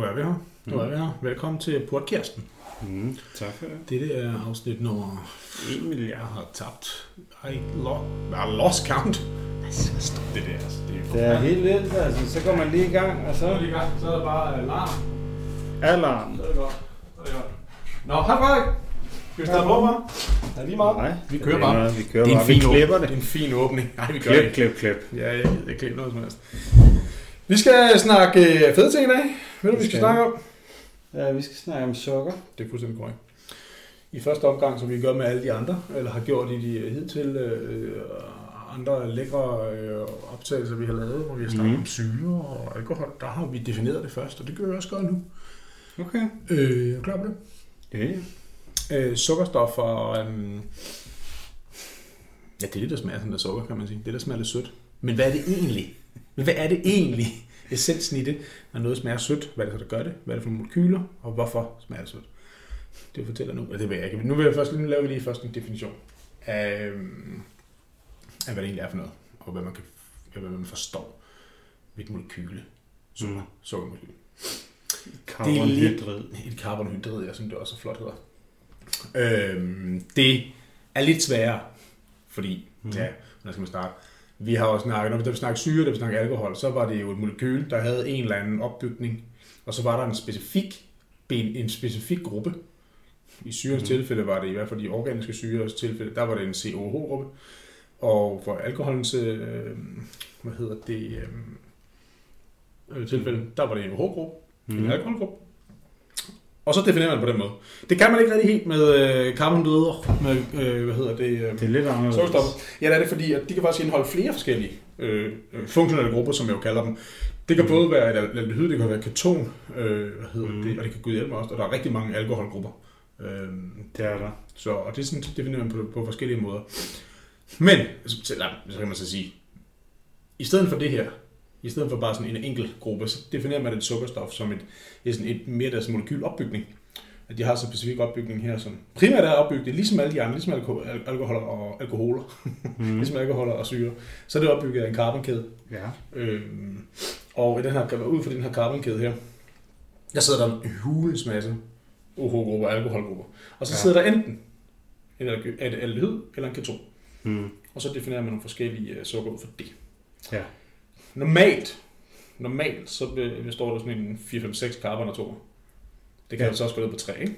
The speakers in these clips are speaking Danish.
nu er vi her. Nu er vi her. Velkommen til Portkærsten. Mm, tak for det. Dette er afsnit nummer... 1 milliard. Jeg har tabt. I lo- jeg har lost count. Altså, står det der? Altså, det er, Det er helt vildt, altså. Så går man lige i gang, og Så er så det i gang. Så er der bare alarm. alarm. Så er det godt. Så er det godt. Nå, hej Frederik. Skal vi starte på, hva'? Er lige meget? Nej, Vi det kører er bare. noget, Vi kører Det er en bare. Vi fin klipper. Det det. er en fin åbning. Nej, vi gør Klip, det. klip, klip. Ja, jeg gider ikke klippe noget som helst. Vi skal snakke øh, fede ting i dag. Ved du, vi skal snakke om? Ja, vi skal snakke om sukker. Det er fuldstændig korrekt. I første omgang, som vi gør med alle de andre, eller har gjort i de hidtil øh, andre lækre øh, optagelser, vi har lavet, hvor vi har snakket Mhm. om syre og alkohol, der har vi defineret det først, og det gør vi også godt nu. Okay. Øh, er du klar på det? Ja, ja. Øh, sukkerstoffer, øh, ja, det er det, der smager sådan der sukker, kan man sige. Det, der smager lidt sødt. Men hvad er det egentlig? Men hvad er det egentlig? Essensen i det, når noget smager sødt, hvad er det så, der gør det? Hvad er det for nogle molekyler, og hvorfor smager det sødt? Det fortæller nu, eller det ved jeg ikke. Nu vil jeg først, nu laver vi lige først en definition af, øhm, af hvad det egentlig er for noget, og hvad man, kan, hvad man forstår ved et molekyle. Sukker, Mm. sukkermolekyl. Carbonhydrid. Et karbonhydrid, ja, som det også er flot hedder. Øhm, det er lidt sværere, fordi, mm. Ja, hvordan skal man starte? Vi har også snakket, når vi, da vi snakkede syre, da vi snakkede alkohol, så var det jo et molekyl, der havde en eller anden opbygning, og så var der en specifik, ben- en specifik gruppe. I syrens mm. Mhm. tilfælde var det i hvert fald i organiske syrers tilfælde, der var det en COH-gruppe, og for alkoholens, øh, hvad hedder det, øh, øh, tilfælde, der var det en OH-gruppe, mm. en Mm. alkoholgruppe. Og så definerer man på den måde. Det kan man ikke rigtig helt med øh, carbonhydrater, med, øh, hvad hedder det, øh, Det er lidt anderledes. Ja, det er det, fordi at de kan faktisk indeholde flere forskellige øh, øh, funktionelle grupper, som jeg jo kalder dem. Det kan mm. Både være et aldehyd, det kan være keton, øh, hvad hedder mm. Det, og det kan gå hjælpe også, og der er rigtig mange alkoholgrupper. Øh, Det er der. så, og det er sådan, det definerer man på, på forskellige måder. Men, så, nej, så kan man så sige, i stedet for det her, i stedet for bare sådan en enkelt gruppe, så definerer man et sukkerstof som et, et, sådan et mere deres molekylopbygning. At de har så en specifik opbygning her, som primært er opbygget, ligesom alle de andre, ligesom alko- al- alkoholer og alkoholer, mm. Ligesom alkoholer og syre, så er det opbygget af en carbonkæde. Ja. Øhm, og i den her, ud fra den her carbonkæde her, der sidder der en hulens masse OH-grupper og alkoholgrupper. Og så Ja. sidder der enten en aldehyd eller en keton. Mm. Og så definerer man nogle forskellige øh, sukker ud for det. Ja. Normalt, normalt så be- består der sådan en 4-5-6 carbonatomer. Det kan Ja. ja. altså også gå ned på 3, ikke?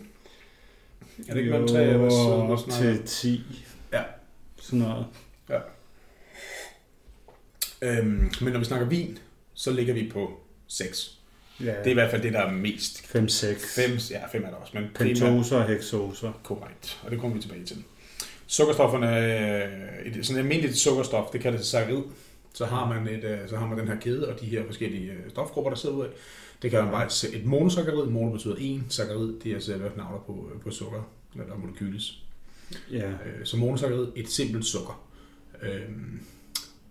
Er det ikke mellem 3 og så- Jo, til 10. Ja. Sådan noget. øhm, Men når vi snakker vin, så ligger vi på 6. Ja. Det er i hvert fald det, der er mest 5-6. 5, ja, 5 er der også, men Pentoser og heksoser. korrekt, og det kommer vi tilbage til. Sukkerstofferne er et sådan et almindeligt sukkerstof, det kaldes saccharid. Så har man et, øh, så har man den her kæde og de her forskellige øh, stofgrupper, der sidder ud af. Det kan man bare se- et monosaccharid. Mono betyder en, saccharid, det er altså navnet på, øh, på sukker, eller molekyles. Ja. Så monosaccharid, et simpelt sukker. Øhm,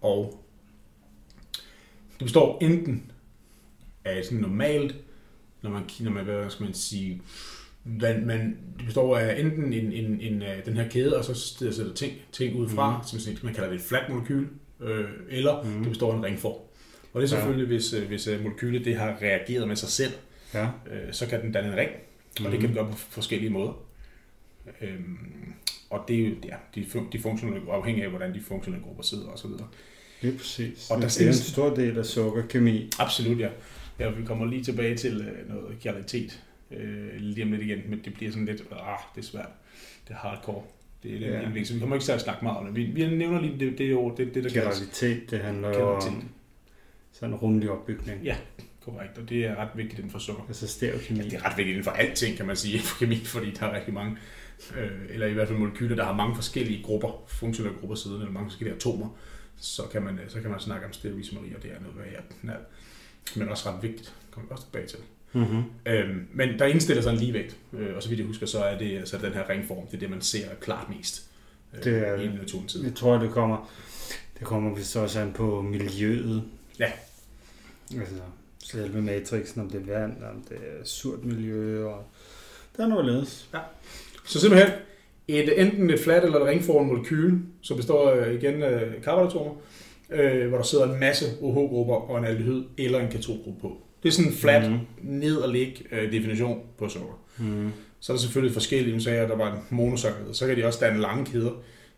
Og det består enten af sådan normalt, når man, når man hvad skal man sige, man, man, det består af enten en, en, en, den her kæde, og så sætter ting, ting ud fra, mm. som man kalder det et fladt molekyl, øh, eller Mhm. mm. det består af en ringform. Og det er Ja. selvfølgelig, hvis, øh, hvis øh, molekylet det har reageret med sig selv, Ja. øh, så kan den danne en ring, og det Mhm. kan den gøre på forskellige måder. Øhm, og det er jo ja, de, de funktionelle, afhængig af, hvordan de funktionelle grupper sidder osv. Lige præcis. Og der det er en stor del af sukkerkemi. Absolut, ja. ja. vi kommer lige tilbage til øh, noget kvalitet øh, lige om lidt igen, men det bliver sådan lidt, ah, det er svært. Det er hardcore. Det er lidt Ja. ja. så vi kommer ikke til at snakke meget om det. Vi, vi nævner lige det, det jo det, det der kaldes Geralitet, det handler jo om sådan en rummelig opbygning. Ja. Korrekt, og det er ret vigtigt inden for sukker. Altså stereokemi. Det er ret vigtigt inden for alting, kan man sige, for kemi, fordi der er rigtig mange, øh, eller i hvert fald molekyler, der har mange forskellige grupper, funktionelle grupper siden, eller mange forskellige atomer, så kan man, så kan man snakke om stereoismeri, og det er noget værre. Ja. Men også ret vigtigt, kommer vi også tilbage til. Mm-hmm. Øhm, men der indstiller sig en ligevægt, øh, og så vidt jeg husker, så er det så det den her ringform, det er det, man ser klart mest øh, Det er i det. naturens tid. Jeg tror, det kommer, det kommer vist også an på miljøet. Ja. Altså, selve matrixen, om det er vand, om det er surt miljø, og der er noget ledes. Så simpelthen et, enten et fladt eller et ringformet molekyle, som består igen af karbonatomer, øh, hvor der sidder en masse OH-grupper og en aldehyd eller en ketongruppe på. Det er sådan en flat, mm. ned og ligge øh, definition på sukker. Mm. Så er der selvfølgelig forskellige, jeg, at der var en monosakkarid. Så kan de også danne lange kæder.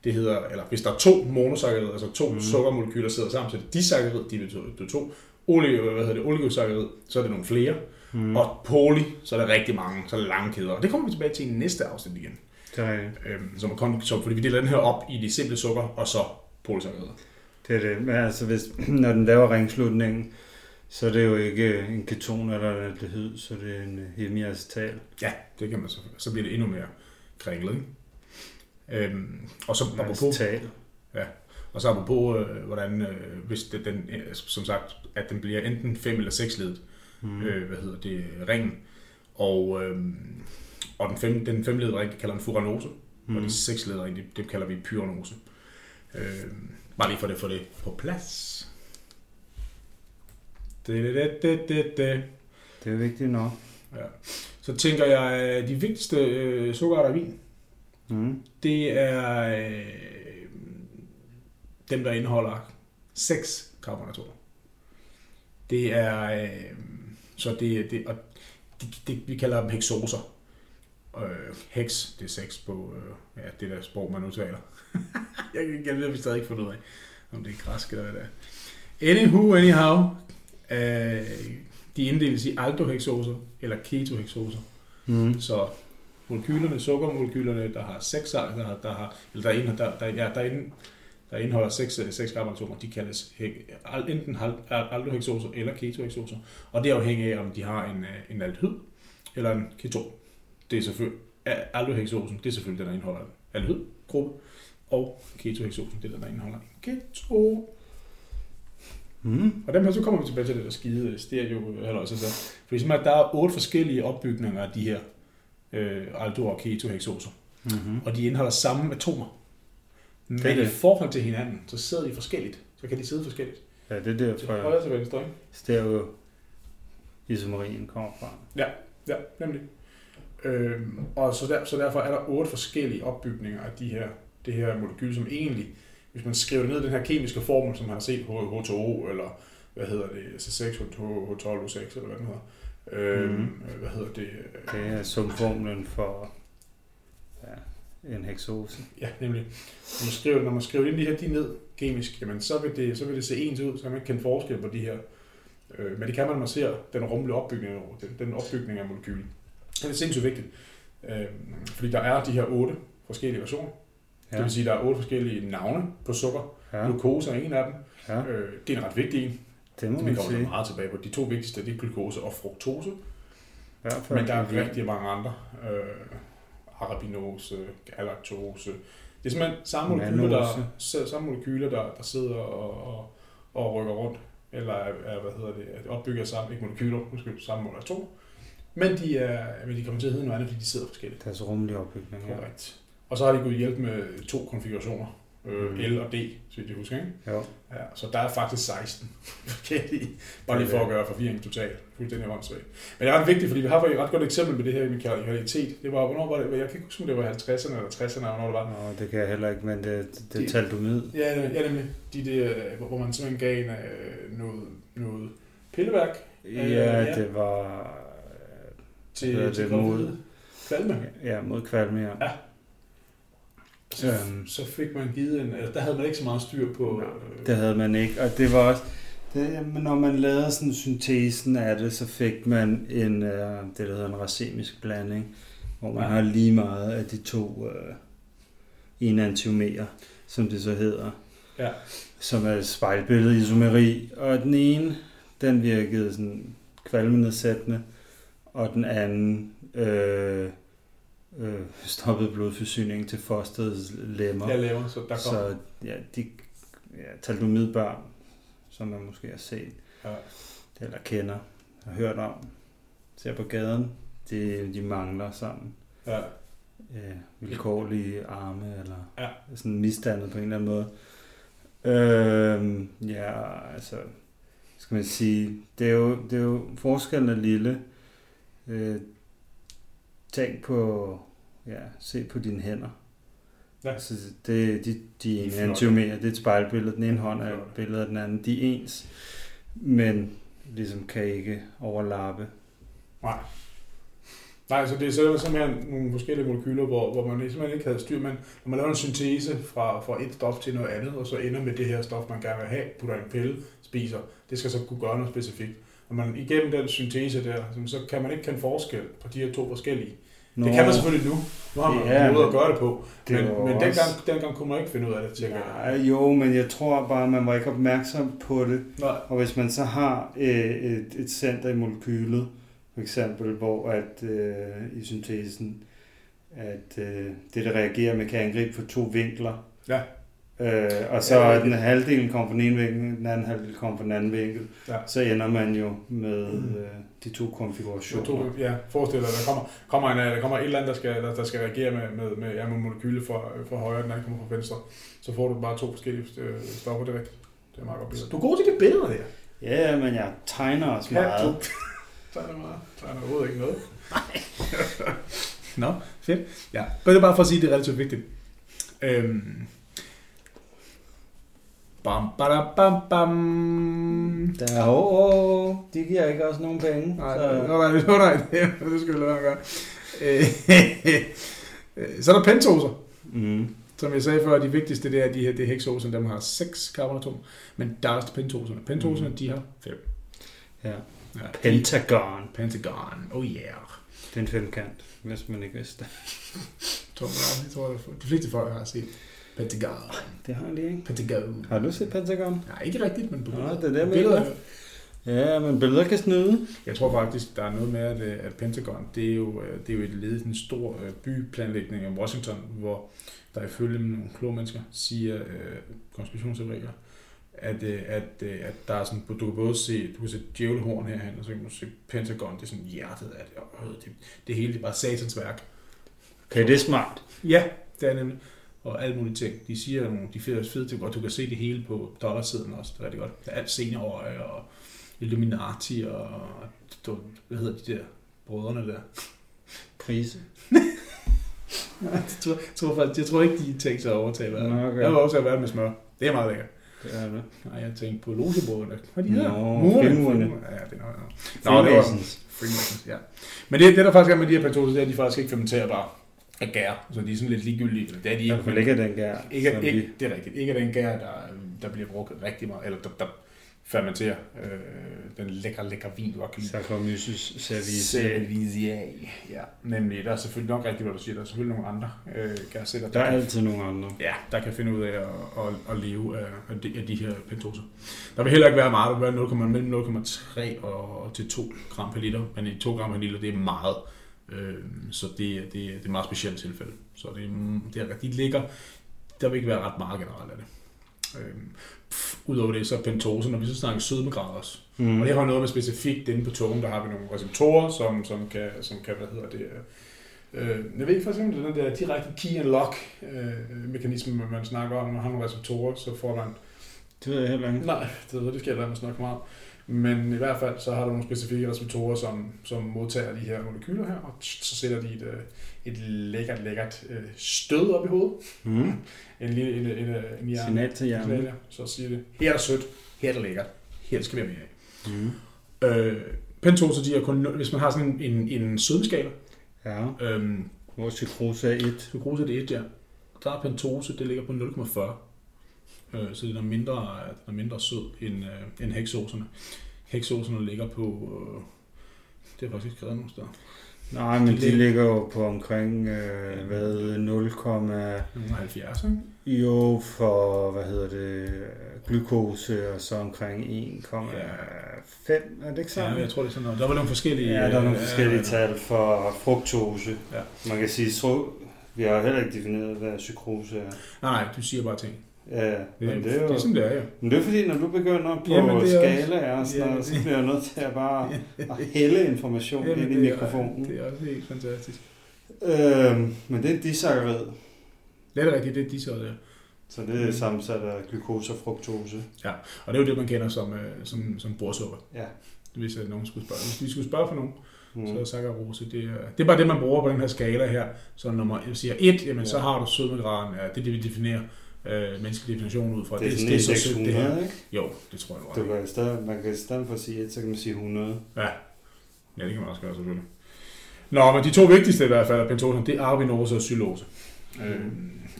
Det hedder, eller hvis der er to monosakkarid, altså to mm. sukkermolekyler sidder sammen, så er det disakkarid, de betyder det er to. Oli, hvad hedder det, oligosakkarid, så er det nogle flere. Mm. Og poly, så er der rigtig mange, så er der lange kæder. Og det kommer vi tilbage til i næste afsnit igen. Det er. Øhm, som er kon- som, fordi vi deler den her op i de simple sukker, og så polysakkarider. Det er det. Men altså, hvis, når den laver ringslutningen, så er det jo ikke en keton eller en aldehyd, så det er en øh, hemiacetal. Ja, det kan man så. Så bliver det endnu mere kringlet, ikke? Øhm, og så apropos, Acetal. og så apropos øh, hvordan, øh, hvis det, den, øh, som sagt, at den bliver enten 5 eller 6 ledet, Mm. øh, hvad hedder det, ringen, og, øh, og den, fem, den femledede ring, det kalder en furanose, mm. og Mm. de seks ledede ring, det, det kalder vi pyranose. Øh, bare lige for det, for det på plads. Det, det, det, det, det, det. Er vigtigt nok. Ja. Så tænker jeg, at de vigtigste øh, sukkerarter i vin, Mm. det er øh, dem, der indeholder 6 karbonatomer. Det er, øh, så det, det, og det, det, vi kalder dem heksoser. Øh, hex, det er 6 på øh, ja, det der sprog, man udtaler. jeg, kan- jeg ved, vi stadig ikke fundet ud af, om det er græsk eller hvad det er. Anywho, anyhow, øh, de inddeles i aldohexoser eller ketohexoser. Mm. Så molekylerne, sukkermolekylerne, der har seks der har, der har, eller der, ind, der, der, ja, der, ind, der indeholder seks, øh, seks karbonatomer, de kaldes enten aldohexoser eller ketohexoser. Og det er afhængigt af, om de har en, øh, en aldehyd eller en keton. Det er selvfølgelig, aldohexosen, det er selvfølgelig den, der indeholder en aldehydgruppe, og ketohexosen, det er den, der indeholder en keto. Mm. Og dem her, så kommer vi tilbage til det der skide stereo, eller så, så. Fordi simpelthen, der er otte forskellige opbygninger af de her øh, aldo- og ketohexoser. Mm-hmm. Og de indeholder samme atomer. Men Det i forhold til hinanden, så sidder de forskelligt. Så kan de sidde forskelligt. Ja, det er Til derfor, højre til venstre, ikke? stereo isomerien kommer fra. Ja, nemlig. Øhm, og så, der, så derfor er der otte forskellige opbygninger af de her, det her molekyl, som egentlig, hvis man skriver ned den her kemiske formel, som man har set H2O, eller hvad hedder det, C6, H12, O6, eller hvad den hedder. Øhm, Mhm. Hvad hedder det? Det er sumformlen for ja, en heksose. Ja, nemlig. Når man skriver, når man skriver ind de her de ned kemisk, jamen, så, vil det, så vil det se ens ud, så kan man ikke kende forskel på de her. Øh, men det kan man, når man ser den rummelige opbygning, den, den opbygning af molekylen. Det er sindssygt vigtigt. Øh, fordi der er de her otte forskellige versioner. Ja. Det Ja. vil sige, at der er otte forskellige navne på sukker. Ja. Ja, Glukose er en af dem. ja, Øh, det er en ret vigtig en. det må vi kommer meget tilbage på. De to vigtigste, det er glukose og fruktose. Fald Men der er rigtig mange andre. Øh, arabinose, galaktose. Det er simpelthen samme molekyler, der, samme molekyler, der, der sidder og, og, og rykker rundt. Eller er, hvad hedder det, er opbygget sammen, ikke molekyler, måske samme atomer. Men de, er, men de kommer til at hedde noget andet, fordi de sidder forskelligt. Deres rummelige opbygning, ja. Og så har de gået hjælp med to konfigurationer. Øh, Mm. L og D, så jeg husker, ikke? Jo. Ja, så der er faktisk 16 forskellige. Bare lige for at gøre forvirringen totalt. Fuldstændig åndssvagt. Men det er ret vigtigt, fordi vi har et ret godt eksempel med det her med kardialitet. Det var, hvornår var det? Jeg kan ikke huske, om det var 50'erne eller 60'erne, eller hvornår det var. Nå, det kan jeg heller ikke, men det, det, det De- er taldomid. Ja, ja nemlig. De der, hvor- man simpelthen gav en, øh, noget, noget pilleværk Ja, ja. det var til, er til det, mod- kvalme. ja, mod kvalme, ja. Ja. Så, så fik man givet en, altså, der havde man ikke så meget styr på. Øh, Det havde man ikke, og det var også... Det, når man lavede sådan syntesen af det, så fik man en, øh, det, der hedder en racemisk blanding, hvor man Ja. har lige meget af de to øh, enantiomerer, som det så hedder, Ja. som er spejlbillede isomeri. Og den ene, den virkede sådan kvalmenedsættende, og den anden øh, øh, stoppede blodforsyningen til fosterets lemmer. jeg laver, så der kom. Så ja, de ja, taldomidbørn, som man måske har set, Ja. eller kender, har hørt om, ser på gaden, de, de mangler sådan Ja. ja, vilkårlige arme, eller Ja. sådan misdannet på en eller anden måde. Øhm, ja, altså, skal man sige, det er jo, det er jo forskellen er lille. Øh, tænk på, ja, se på dine hænder. Ja. Altså, det, de, de De er ene flotte. antiomerer, det er et spejlbillede. Den ene hånd er et billede af den anden. De er ens. Men ligesom kan ikke overlappe. Nej. Nej, så det er simpelthen nogle forskellige molekyler, hvor, hvor man simpelthen ikke havde styr. Men når man laver en syntese fra, fra et stof til noget andet, og så ender med det her stof, man gerne vil have, putter en pille, spiser, det skal så kunne gøre noget specifikt. Og man igennem den syntese der, så kan man ikke kende forskel på de her to forskellige. Nå, det kan man selvfølgelig nu. Nu har man ja, måde at gøre det på. Det men, men også... dengang, dengang kunne man ikke finde ud af det, tænker jeg. Jo, men jeg tror bare, man var ikke opmærksom på det. Nej. Og hvis man så har øh, et, et center i molekylet, for eksempel, hvor at øh, i syntesen, at øh, det, der reagerer med, kan angribe på to vinkler. Ja. Øh, og så ja, den halvdelen kommer fra den ene vinkel, den anden halvdel kommer fra den anden vinkel. Ja. Så ender man jo med mm. øh, de to konfigurationer. To, ja, forestil dig, der kommer, kommer, en, der kommer et eller andet, der skal, der, der skal reagere med, med, med, ja, med molekyle fra, fra højre, og den anden kommer fra venstre. Så får du bare to forskellige øh, stoffer direkt. Det er meget godt billede. Du er god til de billeder der. Ja, men jeg tegner også meget. Ja, du tegner meget. Tegner overhovedet ikke noget. Nej. Nå, fedt. Ja, men det er bare for at sige, at det er relativt vigtigt. Øhm, Bam, bam, bam, bam. Der, oh, oh, de giver ikke også nogen penge. Nej, så. nej, nej, nej, nej, det skal vi lade være gøre. så er der pentoser. Mm. Som jeg sagde før, de vigtigste det er, at de her det er hexoserne, dem har 6 carbonatomer, men der er også pentoserne. Pentoserne, mm. de har 5. Ja. ja. Pentagon. Pentagon, oh yeah. Det er en femkant, hvis man ikke vidste det. jeg tror, de fleste folk har set. Pentagon. Det har de ikke. Pentagon. Har du set Pentagon? Nej, ikke rigtigt, men på billeder. Det er det, billeder. Ja, men billeder kan snyde. Jeg tror faktisk, der er noget med, at, øh, at Pentagon, det er jo, øh, det er jo et led i en stor øh, byplanlægning af Washington, hvor der ifølge nogle kloge mennesker siger øh, konspirationsteorier, at, øh, at, øh, at der er sådan, du kan både se, du kan se djævlehorn herhen, og så kan du se Pentagon, det er sådan hjertet af det, og det, det hele det er bare satans værk. Okay, det er smart. Ja, det er nemlig og alle mulige ting. De siger nogle de fede, ting godt. Du kan se det hele på dollarsiden også. Det er rigtig godt. Der er alt seniorøje og Illuminati og, og hvad hedder de der brødrene der? Krise. jeg, tror, jeg, tror faktisk, jeg tror ikke, de tænker sig at overtage verden. Okay. Jeg vil også have været med smør. Det er meget lækkert. Det er det. Nej, jeg tænkte på logebrødrene. Hvad de her? Nå, Murene. Ja, det er noget. Nå, det var Freemasons, ja. Men det, det der faktisk er med de her pentoser, det er, at de faktisk ikke fermenterer bare af gær, så de er sådan lidt ligegyldige. Det er de ikke. Men ikke den gær. Ikke, ikke, vi... det er rigtigt. Ikke den gær, der, der bliver brugt rigtig meget, eller der, der fermenterer øh, den lækre, lækre vin, du har kan Saccharomyces cerevisiae. Ja, nemlig. Der er selvfølgelig nok rigtigt, hvad du siger. Der er selvfølgelig nogle andre øh, gærsætter. Der, der er kan, altid nogle andre. Ja, der kan finde ud af at, at, at leve af, af, de, af de her pentoser. Der vil heller ikke være meget. Der vil være 0, mellem 0,3 og til 2 gram per liter. Men i 2 gram per liter, det er meget. Øh, så det, det, det er et meget specielt tilfælde. Så det, det er, de ligger, der vil ikke være ret meget generelt af det. Øh, Udover det, så er pentose, når vi så snakker sødmegrad også. Mm. Og det har noget med specifikt inde på tungen, der har vi nogle receptorer, som, som, kan, som kan, hvad hedder det, øh, jeg ved ikke for eksempel, den der direkte key and lock øh, mekanisme, man snakker om, når man har nogle receptorer, så får man... Det ved jeg heller ikke. Nej, det, ved, det skal jeg lade mig snakke meget men i hvert fald så har du nogle specifikke receptorer, som, som modtager de her molekyler her, og så sætter de et, øh, et lækkert, lækkert øh, stød op i hovedet. Mm. En lille en, en, en, en hjerne. Signal til hjernen. Så siger det, her er sødt, her er det lækkert, her skal vi have mere af. Mm. Øh, pentose, de er kun, hvis man har sådan en, en, en sødmeskala. Ja. Øhm, Hvor sukrose er 1. Sukrose er 1, ja. Der er pentose, det ligger på 0,40. Øh, så den er mindre, den er mindre sød end, øh, end heksoserne. Heksoserne ligger på, øh, det er faktisk ikke skrevet nogen steder. Nej, men de, de ligger jo på omkring, øh, hvad, 0,70, ikke? Jo, for, hvad hedder det, glukose, og så omkring 1,5, er det ikke sådan? Ja, jeg tror, det er sådan noget. Der var nogle forskellige... Ja, der er nogle forskellige ja, tal for fruktose. Ja. Man kan sige, vi har heller ikke defineret, hvad sukrose er. Nej, nej, du siger bare ting. Ja, men det er jo... Det er sådan, det er, ja. Men det er fordi, når du begynder på Jamen, det skala og sådan noget, så bliver jeg nødt til at bare at hælde information Jamen, ind i mikrofonen. Er, det er også helt fantastisk. Øhm, men det er en disakkarid. Det er rigtigt, det er disakkarid, ja. Så det er sammensat af glukose og fruktose. Ja, og det er jo det, man kender som, øh, som, som bordsukker. Ja. Hvis øh, nogen skulle spørge. Hvis vi skulle spørge for nogen, mm. så er saccharose, det er, det er bare det, man bruger på den her skala her. Så når man siger 1, jamen, ja. så har du sødmegraden, ja, det er det, vi definerer øh, menneskelig definition ud fra. Det er sådan så en sødt, 600, ikke? Jo, det tror jeg Du godt. kan i stedet, man kan i stedet for at sige 1, så kan man sige 100. Ja. ja, det kan man også gøre selvfølgelig. Nå, men de to vigtigste i hvert fald af pentoserne, det er arvinose og xylose. Øh,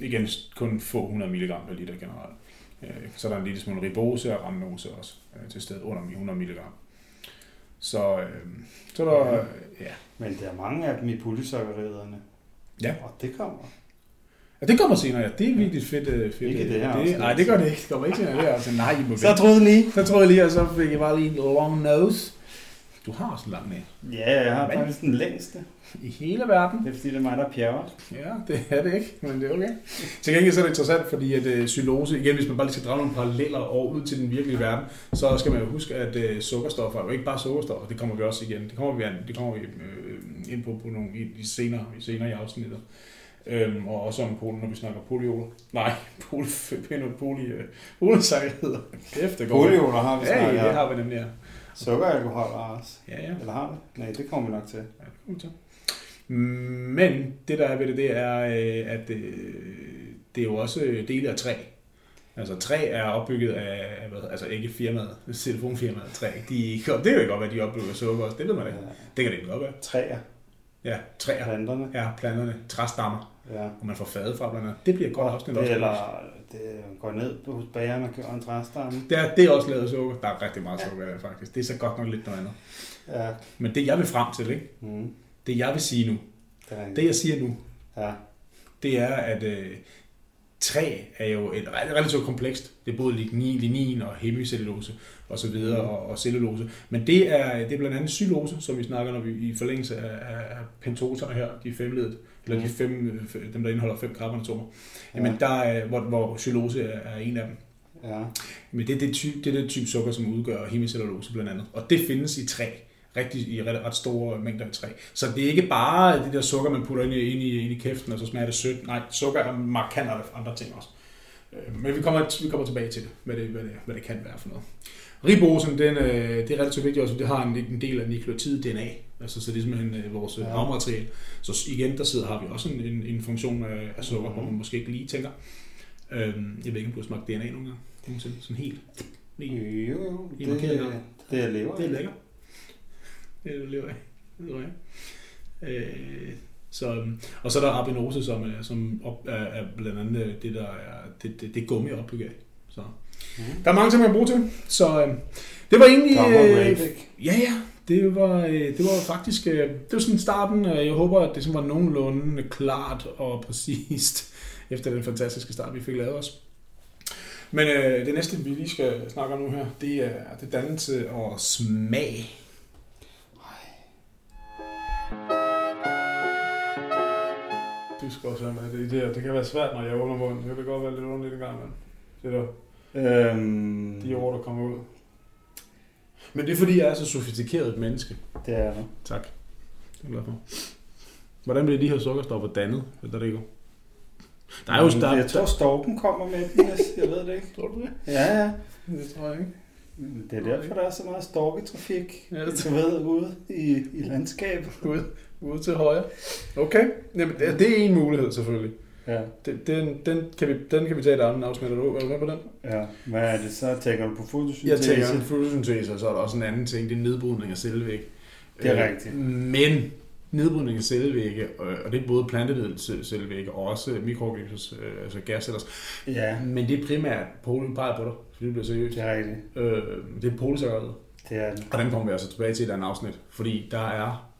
igen, kun få 100 mg per liter generelt. Øh, så er der en lille smule ribose og randose også øh, til stedet under 100 mg. Så, øh, så er der, ja. Men der er mange af dem i polysakkariderne. Ja. Og det kommer. Ja. det kommer senere, ja. Det er virkelig fedt. øh, fedt Ikke øh, det her det. Nej, det gør det ikke. Det kommer ikke senere. Det er altså, nej, I må Så troede lige. Så troede jeg lige, og så fik jeg bare lige en long nose. Du har også en lang næse. Ja, jeg har Men- faktisk den længste. I hele verden. Det er fordi, det er mig, der pjerrer. Ja, det er det ikke, men det er okay. Til gengæld så er det interessant, fordi at xylose, igen hvis man bare lige skal drage nogle paralleller over ud til den virkelige verden, så skal man jo huske, at uh, sukkerstoffer er jo ikke bare sukkerstoffer, det kommer vi også igen, det kommer vi, an, det kommer vi ind på, på nogle, i, i, senere, i senere i afsnittet. Øhm, og også om polen, når vi snakker polioler. Nej, pol, pol, poli, uh, polysakkarider. Kæft, det går. Polioler har vi Ja, snakket det har vi nemlig, ja. Sukkeralkohol også. Ja, ja. Eller har det? Nej, det kommer vi nok til. Ja, det kommer vi til. Men det der er ved det, det er, øh, at øh, det er jo også dele af træ. Altså træ er opbygget af, hvad, altså ikke firmaet, telefonfirmaet træ. De, det kan jo godt være, at de opbygger sukker også, det ved man ikke. Det kan det ikke godt være. Træer. Ja, træer. Planterne. Ja, planterne, træstammer, Ja. og man får fade fra blandt andet. Det bliver et godt afsnit også. eller det går ned på bageren og køber en træstamme. Det er, det er også lavet sukker. Der er rigtig meget sukker der faktisk. Det er så godt nok lidt noget andet. Ja. Men det jeg vil frem til, ikke? Mm. det jeg vil sige nu, Det er det jeg siger nu, Ja. det er, at øh, træ er jo et re- relativt komplekst. Det er både lignin, lignin og hemicellulose og så videre, Mm. og, og cellulose. Men det er, det er blandt andet xylose, som vi snakker, når vi i forlængelse af, af pentoserne her, de femledet, eller de fem, øh, dem der indeholder fem karbonatomer. Jamen Ja. der er, hvor, hvor xylose er, er en af dem. Ja. Men det er det, type, det er det type sukker, som udgør hemicellulose blandt andet. Og det findes i træ. Rigtig, i ret, ret store mængder i træ. Så det er ikke bare det der sukker, man putter ind i, ind i, ind i kæften, og så smager det sødt. Nej, sukker er markant andre ting også. Øh, Men vi kommer, vi kommer tilbage til det, hvad det, hvad det, hvad det kan være for noget. Ribosen, den, øh, det er relativt vigtigt også, det har en, en del af nukleotid DNA, altså så det er simpelthen øh, vores Ja. ja. arvemateriale. Så igen, der sidder, har vi også en, en, en funktion af, af sukker, Mhm. hvor man måske ikke lige tænker. Øhm, jeg ved ikke, om du har smagt DNA nogle gange. Nogensinde. Sådan helt. Lige. Jo, jo. I Det, noget. det er lever. Det er lækkert. Det er det, lever af. Det er det. Øh, så, øhm, og så er der abinose, som, er, som op, er, er blandt andet det, der er, det, det, det gummi opbygget af. Så Mm. der er mange ting, man kan bruge til. Så øh, det var egentlig... Øh, ja, ja. Det var, øh, det var faktisk øh, det var sådan starten. Jeg håber, at det sådan var nogenlunde klart og præcist efter den fantastiske start, vi fik lavet os. Men øh, det næste, vi lige skal snakke om nu her, det er det dannelse og smag. Du skal også have med det der. Det kan være svært, når jeg åbner munden. Det kan godt være lidt underligt en gang, men det er der, Øhm, de ord, der kommer ud. Men det er fordi, jeg er så sofistikeret et menneske. det er det. Tak. Det er jeg glad for. Hvordan bliver de her sukkerstoffer dannet, Federico? Der er jo... Der, jeg tror, storken kommer med dem. Jeg, jeg ved det ikke. Tror du det? Ja, ja. Det tror jeg ikke. Det er derfor, der er så meget storketrafik. Ja, det- du ved, ude i, i landskabet. Ude, ude til højre. Okay. Jamen, det, det er en mulighed, selvfølgelig. Ja. Den, den, den, kan, vi, den kan vi tage i et andet afsnit. Er du er du med på den? ja. Hvad er det så? Tænker du på Jeg fotosyntese? tænker en fotosyntese, og så er der også en anden ting. Det er nedbrydning af cellevæg. Det er Øh, rigtigt. Men nedbrydning af cellevægge, og det er både plantedelscellevægge og også mikroorganismer, øh, altså gasceller. Ja, Men det er primært, Polen peger på dig, fordi det bliver seriøst. det er rigtigt. Øh, det er polysakkerhed. Det er det. Og den kommer vi altså tilbage til i et andet afsnit, fordi der er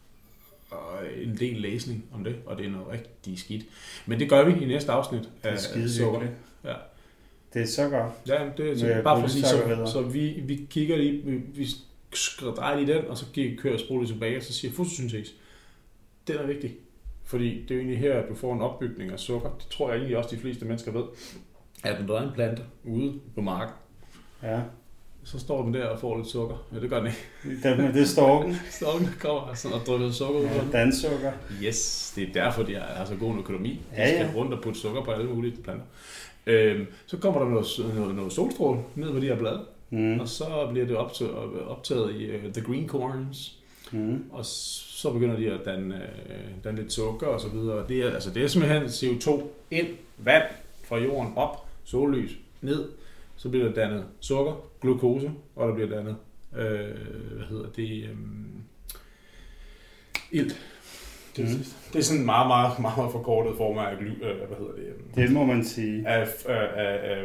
øh, en del læsning om det, og det er noget rigtig skidt. Men det gør vi i næste afsnit Det af er skide sukker. Ja. Det er så godt. Ja, det er så, bare for at sige, så, så vi, vi kigger lige, vi, vi drejer lige den, og så kører spolet tilbage, og så siger fotosyntese. Den er vigtig, fordi det er jo egentlig her, at du får en opbygning af sukker. Det tror jeg egentlig også, de fleste mennesker ved. At når der er en plante ude på marken, Ja. Så står den der og får lidt sukker. Ja, det gør den ikke. Det, men det er storken. Stokken kommer altså og drypper sukker ud Ja, den. Danssukker. Yes, det er derfor, de har så god en økonomi. De Ja, ja. skal rundt og putte sukker på alle mulige planter. Øhm, så kommer der noget, noget, noget solstråle ned på de her blade, Mm. og så bliver det optaget, optaget i uh, the green corns, Mm. og så begynder de at danne, uh, danne lidt sukker og så videre. Det er, altså, det er simpelthen CO2 ind, vand fra jorden op, sollys ned, så bliver der dannet sukker, glukose, og der bliver dannet, øh, hvad hedder det, øh, ilt. Det, Mm. det er sådan en meget, meget, meget, meget forkortet form af, gly, øh, hvad hedder det, øh, Det må man sige. af, af, af, af,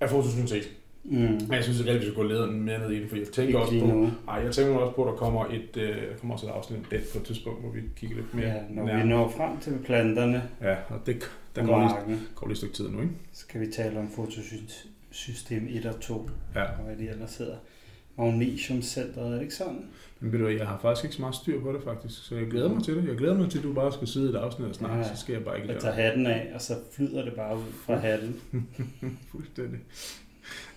af fotosyntese. Mm. Men jeg synes ikke rigtig, vi skal gå led- mere ned i det, for jeg tænker Ikke også på, ej, jeg tænker også på, at der kommer et, øh, kommer også et afsnit af på et tidspunkt, hvor vi kigger lidt mere Ja, når vi nærmere. når frem til planterne Ja, og det, der går lige, marken, går lige et stykke tid nu, ikke? skal vi tale om fotosystem 1 og 2, Ja. og hvad de ellers hedder. Magnesiumcenteret, er det ikke sådan? Men ved du, jeg har faktisk ikke så meget styr på det, faktisk. Så jeg glæder mig til det. Jeg glæder mig til, at du bare skal sidde i et afsnit og snakke, Ja. så skal jeg bare ikke Jeg tager hatten af, og så flyder det bare ud fra hatten. Fuldstændig.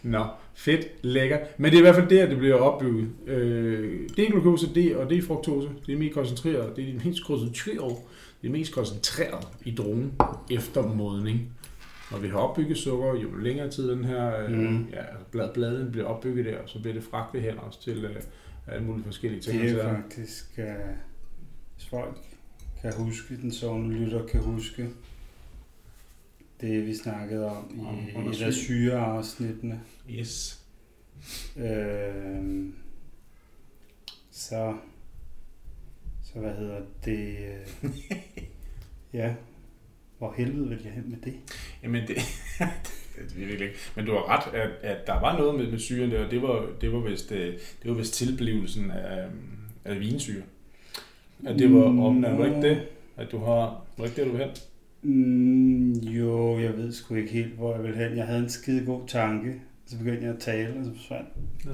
Nå, fedt, lækker. Men det er i hvert fald der, det bliver opbygget. Øh, D-glukose D og D-fruktose, det er mest koncentreret, det er de mest koncentreret, det er mest koncentreret i dronen efter modning. Når vi har opbygget sukker, jo længere tid den her øh, Mm. ja, altså blad, bladene bliver opbygget der, så bliver det fragtet hen også til øh, alle mulige forskellige ting. Det er faktisk, øh, hvis folk kan huske, den sovende lytter kan huske, det vi snakkede om Om- i under et af syreafsnittene. Yes. Øh, så, så hvad hedder det? øh, ja, hvor helvede vil jeg hen med det? Jamen, det, det er virkelig ikke. Men du har ret, at, at der var noget med, med syren der, og det var, det var vist, øh, det var vist tilblivelsen af, af vinsyre. At det var omnavnet, var ikke det? At du har, var ikke det, du vil hen? Mm, jo, jeg ved sgu ikke helt, hvor jeg vil hen. Jeg havde en skide god tanke, så begyndte jeg at tale, og så forsvandt. Ja,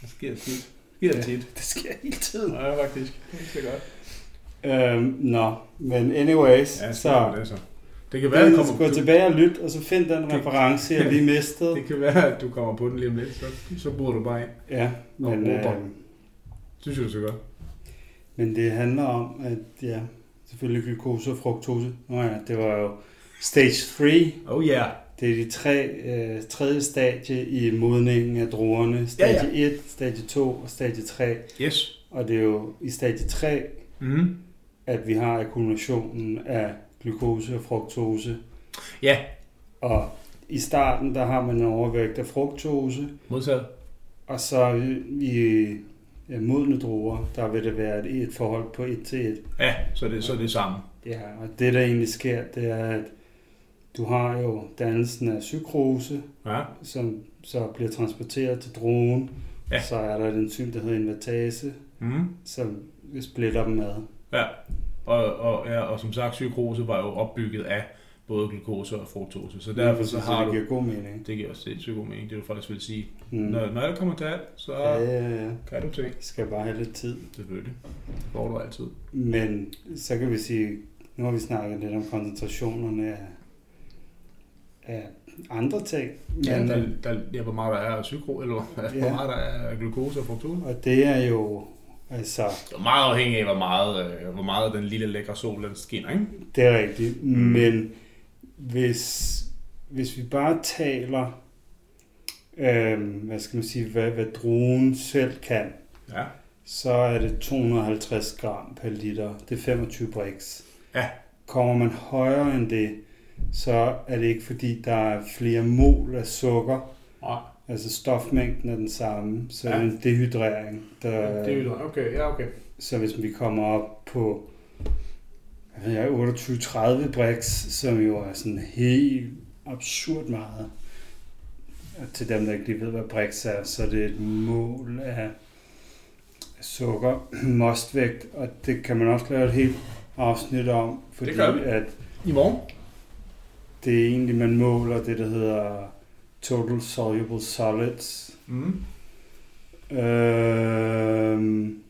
det sker tit. Det sker Ja. tit. Det sker hele tiden. Ja, faktisk. Det er godt. Øhm, Nå, men anyways, Ja, så. Det, så. det kan være, gå kommer, du, tilbage og lyt, og så find den Det- reference, jeg lige mistede. det kan være, at du kommer på den lige om lidt, så, så bruger du bare ind. Ja, men, øh, Synes jeg, du skal gøre. men det handler om, at ja, selvfølgelig glukose og fruktose. Nå ja, det var jo stage 3. Oh yeah. Det er de tre, øh, tredje stadie i modningen af druerne. Stadie 1, stadie 2 og stadie 3. Yes. Og det er jo i stadie 3, Mm. At vi har akkumulationen af glukose og fruktose. Ja, Og i starten, der har man en overvægt af fruktose, modtaget. og så i ja, modne druer, der vil det være et, et forhold på 1 til 1. Ja, så det, så er det samme. Ja, og det der egentlig sker, det er, at du har jo dannelsen af sukrose, Ja. som så bliver transporteret til druen. Ja. Så er der et enzym, der hedder invertase, Mm. som splitter dem ad. Ja, og, og, ja, og som sagt, psykrose var jo opbygget af både glukose og fruktose, så derfor så har det du... giver god mening. Det giver også sindssygt god mening, det du faktisk vil sige. Mm. Når, når det kommer til alt, så Ja, ja, ja. kan du ting. Skal bare have lidt tid. Selvfølgelig. Det får du altid. Men så kan vi sige, nu har vi snakket lidt om koncentrationerne af, af andre ting. Ja, Men, der, der, ja, hvor meget der er af psykro, eller hvor Ja. meget der er af glukose og fruktose. og det er jo, altså, Det er meget afhængigt af, hvor meget, øh, hvor meget den lille lækre sol, den skinner, ikke? det er rigtigt. Mm. Men hvis, hvis vi bare taler, øhm, hvad skal man sige, hvad, hvad druen selv kan, Ja. så er det 250 gram per liter. Det er 25 brix. Ja. Kommer man højere end det, så er det ikke fordi, der er flere mol af sukker. Nej, Altså stofmængden er den samme, så Ja. ja. en dehydrering. Der, det er jo okay, ja, okay. Så hvis vi kommer op på jeg, 28-30 brix, som jo er sådan helt absurd meget, og til dem, der ikke lige ved, hvad brix er, så er det et mål af af sukker, mostvægt, og det kan man også lave et helt afsnit om, fordi Det gør vi. at I morgen? det er egentlig, man måler det, der hedder total soluble solids, Mm. Øhm,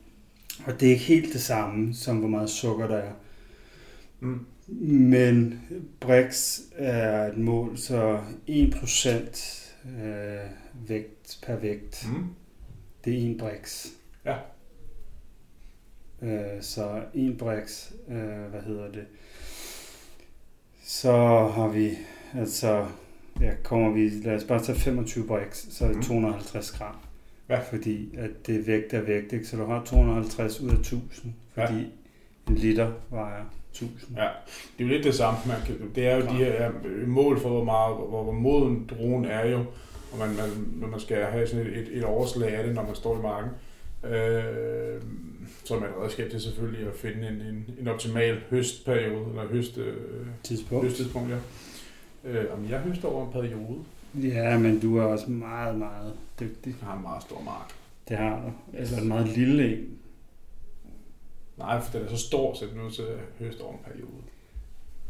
og det er ikke helt det samme, som hvor meget sukker der er. Mm. Men Brix er et mål, så 1% øh, vægt per vægt. Mm. Det er en Brix. Ja. Øh, så en Brix, øh, hvad hedder det? Så har vi, altså, ja, kommer vi, lad os bare tage 25 Brix, så er det Mm. 250 gram. Ja. Fordi at det vægt er vægt, ikke? Så du har 250 ud af 1000, fordi en liter vejer 1000. Ja, det er jo lidt det samme. Man kan, det er jo de her mål for, hvor, meget, hvor, hvor moden dronen er jo, og man, man, når man skal have sådan et, et, et overslag af det, når man står i marken. Øh, så er man et redskab til selvfølgelig at finde en, en, en optimal høstperiode, eller høst, øh, Tidspunkt. høsttidspunkt, ja. Øh, om jeg høster over en periode. Ja, men du er også meget, meget dygtig. Jeg har en meget stor mark. Det har du. Eller en meget lille en. Nej, for den er så stor, så den er nødt til at høste over en periode.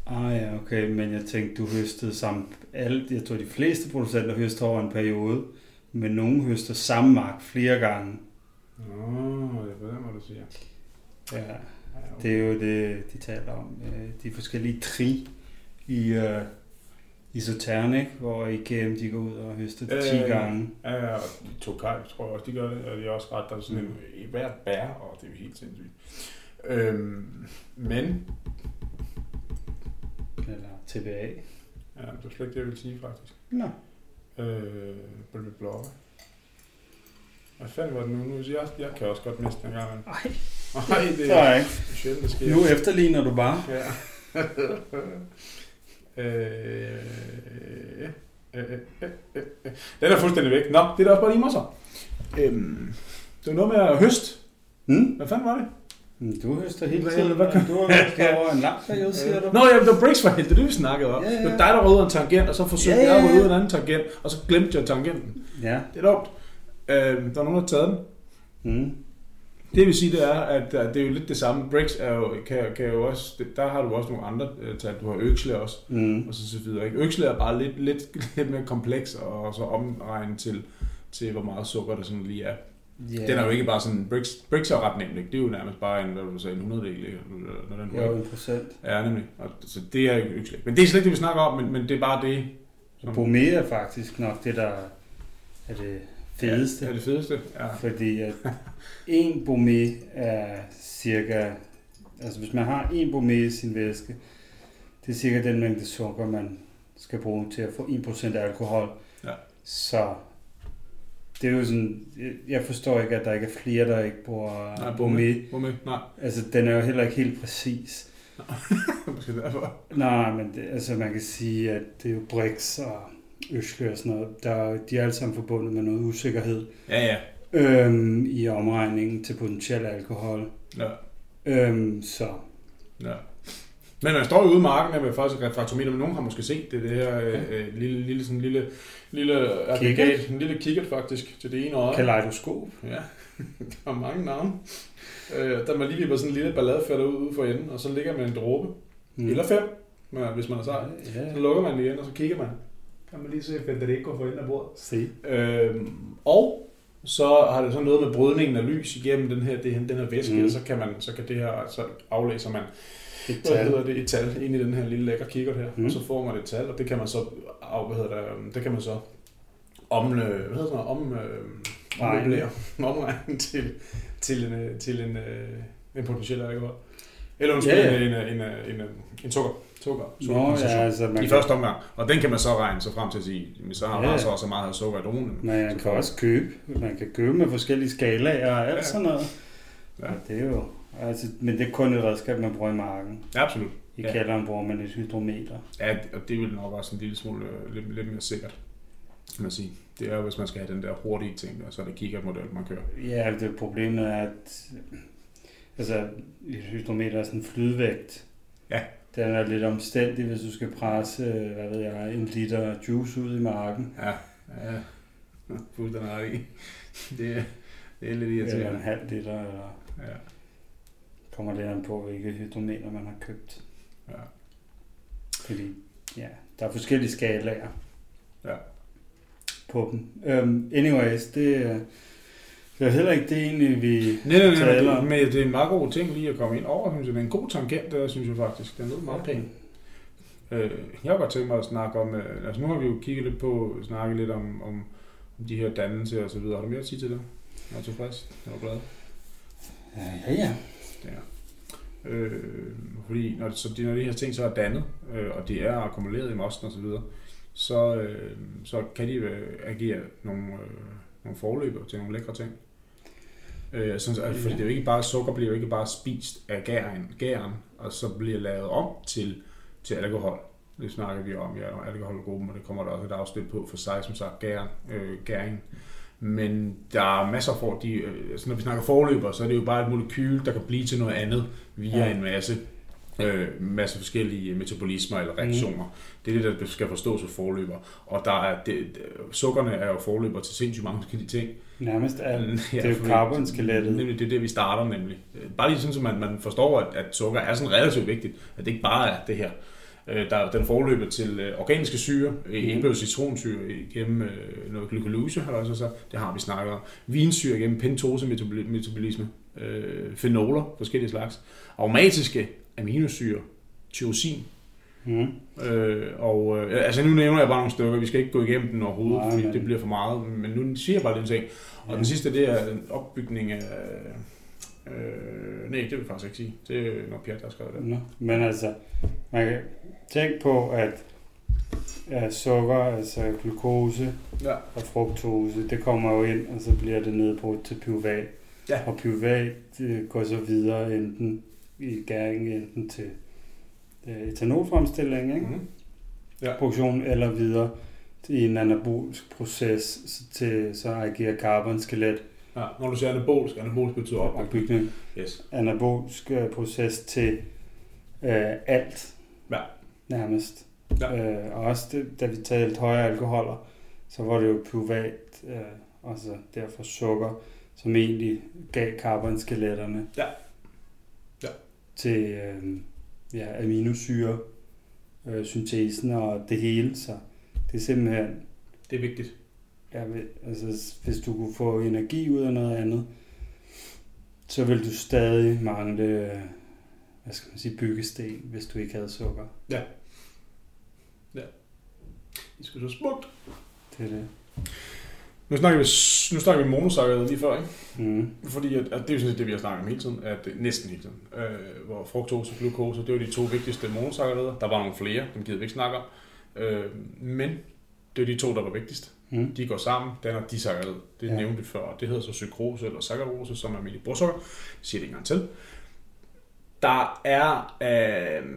Ah ja, okay, men jeg tænkte, du høstede sammen. Alle, jeg tror, de fleste producenter høster over en periode, men nogen høster samme mark flere gange. Nå, er på den måde, du siger. Ja, Ja, okay. det er jo det, de taler om. Øh, De forskellige tri i, i Sautern, ikke? hvor IGM de går ud og høster det 10 Øh, gange. Ja, ja, og de to kaj, tror jeg også, de gør det, og de er også ret, der er sådan en, Mm. i hvert bær, og det er jo helt sindssygt. Øhm, men, Eller TBA. ja, det var slet ikke det, jeg ville sige, faktisk. Nå. Øh, Bølge Blokke. Hvad fanden var det nu? nu jeg, jeg kan også godt miste den gang. men- Ej, Nej, det det er er ikke. sjældent, det sker. Nu efterligner du bare. Ja. øh, øh, øh, øh, øh, øh. Den er fuldstændig væk. Nå, det er da også bare lige mig så. Øhm, det var noget med at høste. Hmm? Hvad fanden var det? Men Du høster hele Hvad- tiden. hvad kan- Du har høstet over en lang periode, siger du. Nå, ja, det var Briggs var helt, det vi snakkede om. Ja, ja. Det var dig, der var ude af en tangent, og så forsøgte Ja, ja, jeg at ja. være ude af en anden tangent, og så glemte jeg tangenten. Ja. Det er dumt. Øhm, der er nogen, der har taget den. Mm. Det jeg vil sige, det er, at det er jo lidt det samme. Briggs er jo, kan, kan jo også, det- der har du også nogle andre øh, tal. Du har øksle også, Mm. og så, så videre. Ikke? Øksle er bare lidt, lidt, lidt mere kompleks, og så omregnet til, til, hvor meget sukker der sådan lige er. Yeah. Den er jo ikke bare sådan, Briggs, Briggs er jo ret nemt, ikke? Det er jo nærmest bare en, hvad du sige, en 100 del, ikke? Når den Jo, en procent. Ja, nemlig. Og, så det er jo øksle. Men det er slet ikke det, vi snakker om, men, men det er bare det, som Bomé er faktisk nok det, der er det fedeste. Ja, er det fedeste. Ja. Fordi at en bomé er cirka... Altså hvis man har en bomé i sin væske, det er cirka den mængde sukker, man skal bruge til at få 1% alkohol. Ja. Så det er jo sådan... Jeg forstår ikke, at der ikke er flere, der ikke bruger Nej, bomé. Bomé. Nej, Altså den er jo heller ikke helt præcis. måske derfor. Nej, men det, altså man kan sige, at det er jo Brix og Øskø og sådan noget. Der, de er alle sammen forbundet med noget usikkerhed Ja, ja. øhm, i omregningen til potentiel alkohol. ja. Øhm, så Ja. Men man står jo ude i marken med faktisk et refraktometer, men nogen har måske set det, det her øh, øh, lille, lille, sådan lille, lille aggregat, en lille kikkert faktisk til det ene øje. kaleidoskop. Ja, der er mange navne. Øh, der man lige vipper sådan en lille balladefælder ud ude for enden, og så ligger man en dråbe, mm. eller fem, men hvis man er sej. Ja, Så lukker man den igen, og så kigger man. Kan man lige se Federico for enden af bordet. se. Øhm, og så har det sådan noget med brydningen af lys igennem den her, det, den her væske, Mm. og så kan, man, så kan det her, så aflæser man, Et hvad tal. hedder det, et tal ind i den her lille lækker kikkert her, Mm. og så får man et tal, og det kan man så, af, hvad hedder det, øhm, det kan man så om, hvad hedder noget, om, øh, Regne. omregne omregne til, til en, øh, til en, øh, en potentiel alkohol. Eller undskyld, ja. ja. En, en, en, en, en sukker. Sukker, Nå, sukkerkoncentration. ja, altså man I kan, første omgang. Og den kan man så regne sig frem til at sige, jamen, så har Ja, man ja. så også meget sukker i dronen. man kan også købe. Man kan købe med forskellige skalaer og alt Ja. sådan noget. Ja. Ja. det er jo, altså, men det er kun et redskab, man bruger i marken. Ja, absolut. I Ja. kælderen bruger man et hydrometer. Ja, og det vil nok også en lille smule øh, lidt, lidt mere sikkert, kan man sige. Det er jo, hvis man skal have den der hurtige ting, og så er det kikkertmodel, man kører. Ja, det problemet er, at altså, et hydrometer er sådan en flydvægt. Ja. Den er lidt omstændig, hvis du skal presse, hvad ved jeg, en liter juice ud i marken. Ja, ja. Fuldstændig ret i. Det, er- det er lidt Eller en irriterende. halv liter, eller Ja, kommer lidt an på, hvilket hydrometer man har købt. ja. Fordi, ja, der er forskellige skalaer Ja. på dem. Um, anyways, det, er- det er heller ikke det egentlig, vi... Nej, nej, nej, Taler. det, men det er en meget god ting lige at komme ind over, synes jeg. Det er en god tangent, der synes jeg faktisk. Den lød meget pænt. Øh, jeg har godt tænkt mig at snakke om, øh, altså nu har vi jo kigget lidt på, snakket lidt om, om, om de her dannelser og så videre. Har du mere at sige til det? Jeg er tilfreds. Jeg er glad. Ja, ja, ja. Øh, fordi når, så de, når de her ting så er dannet, øh, og de er akkumuleret i mosten og så videre, så, øh, så kan de øh, agere nogle, øh, nogle forløber til nogle lækre ting. Øh, sådan, altså, fordi det er jo ikke bare, sukker bliver jo ikke bare spist af gæren, gæren og så bliver lavet om til, til alkohol. Det snakker vi om i ja, alkoholgruppen, og det kommer der også et afsnit på for sig, som sagt, gæren, øh, gæring. Men der er masser for, de, øh, altså når vi snakker forløber, så er det jo bare et molekyl, der kan blive til noget andet via ja. en masse øh, masse forskellige metabolismer eller reaktioner. Mm. Det er det, der skal forstås som forløber. Og der er, det, sukkerne er jo forløber til sindssygt mange forskellige ting. Nærmest alt. Ja, det er jo carbonskelettet. Nemlig, det er det, vi starter nemlig. Bare lige sådan, så man, man forstår, at, at sukker er sådan relativt vigtigt. At det ikke bare er det her. Øh, der, den forløber til øh, organiske syre, mm. indbød citronsyre igennem øh, noget glykolyse, har altså så, det har vi snakket om. Vinsyre gennem pentose-metabolisme, øh, fenoler, forskellige slags. Aromatiske aminosyre, tyrosin. Mm. Øh, og øh, altså nu nævner jeg bare nogle stykker, vi skal ikke gå igennem den overhovedet, Nej, fordi det bliver for meget, men nu siger jeg bare den ting. Og ja. den sidste, det er en opbygning af... Øh, nej, det vil jeg faktisk ikke sige. Det er noget Pjat, der har skrevet det. Nå, men altså, man kan tænke på, at ja, sukker, altså glukose ja. og fruktose, det kommer jo ind, og så bliver det nedbrudt til pyruvat. Ja. Og pyruvat går så videre enten i gæring enten til øh, etanolfremstilling, ikke? Mm. Ja. produktion, eller videre i en anabolsk proces til så agerer carbonskelet. Ja, når du siger anabolsk, anabolsk betyder opbygning. opbygning. Yes. Anabolsk øh, proces til øh, alt, ja. nærmest. Ja. Øh, og også det, da vi talte højere alkoholer, så var det jo pyruvat, øh, altså derfor sukker, som egentlig gav carbonskeletterne. Ja til øh, ja, aminosyre øh, syntesen og det hele, så det er simpelthen... Det er vigtigt. Ja, altså, hvis du kunne få energi ud af noget andet, så vil du stadig mangle, hvad skal man sige, byggesten, hvis du ikke havde sukker. Ja. Ja. Det skulle så smukt. Det er det. Nu snakker vi, nu snakker vi monosakkarider lige før, ikke? Mm. Fordi at, at det er jo sådan det, vi har snakket om hele tiden, at næsten hele tiden, øh, hvor fruktose og glukose, det var de to vigtigste monosakkarider. Der var nogle flere, dem gider vi ikke snakke om. Øh, men det er de to, der var vigtigst. Mm. De går sammen, danner disakkarid. Det ja. nævnte vi før. Det hedder så sukrose eller saccharose, som er almindelig blodsukker. Det siger det ikke engang til. Der er, øh,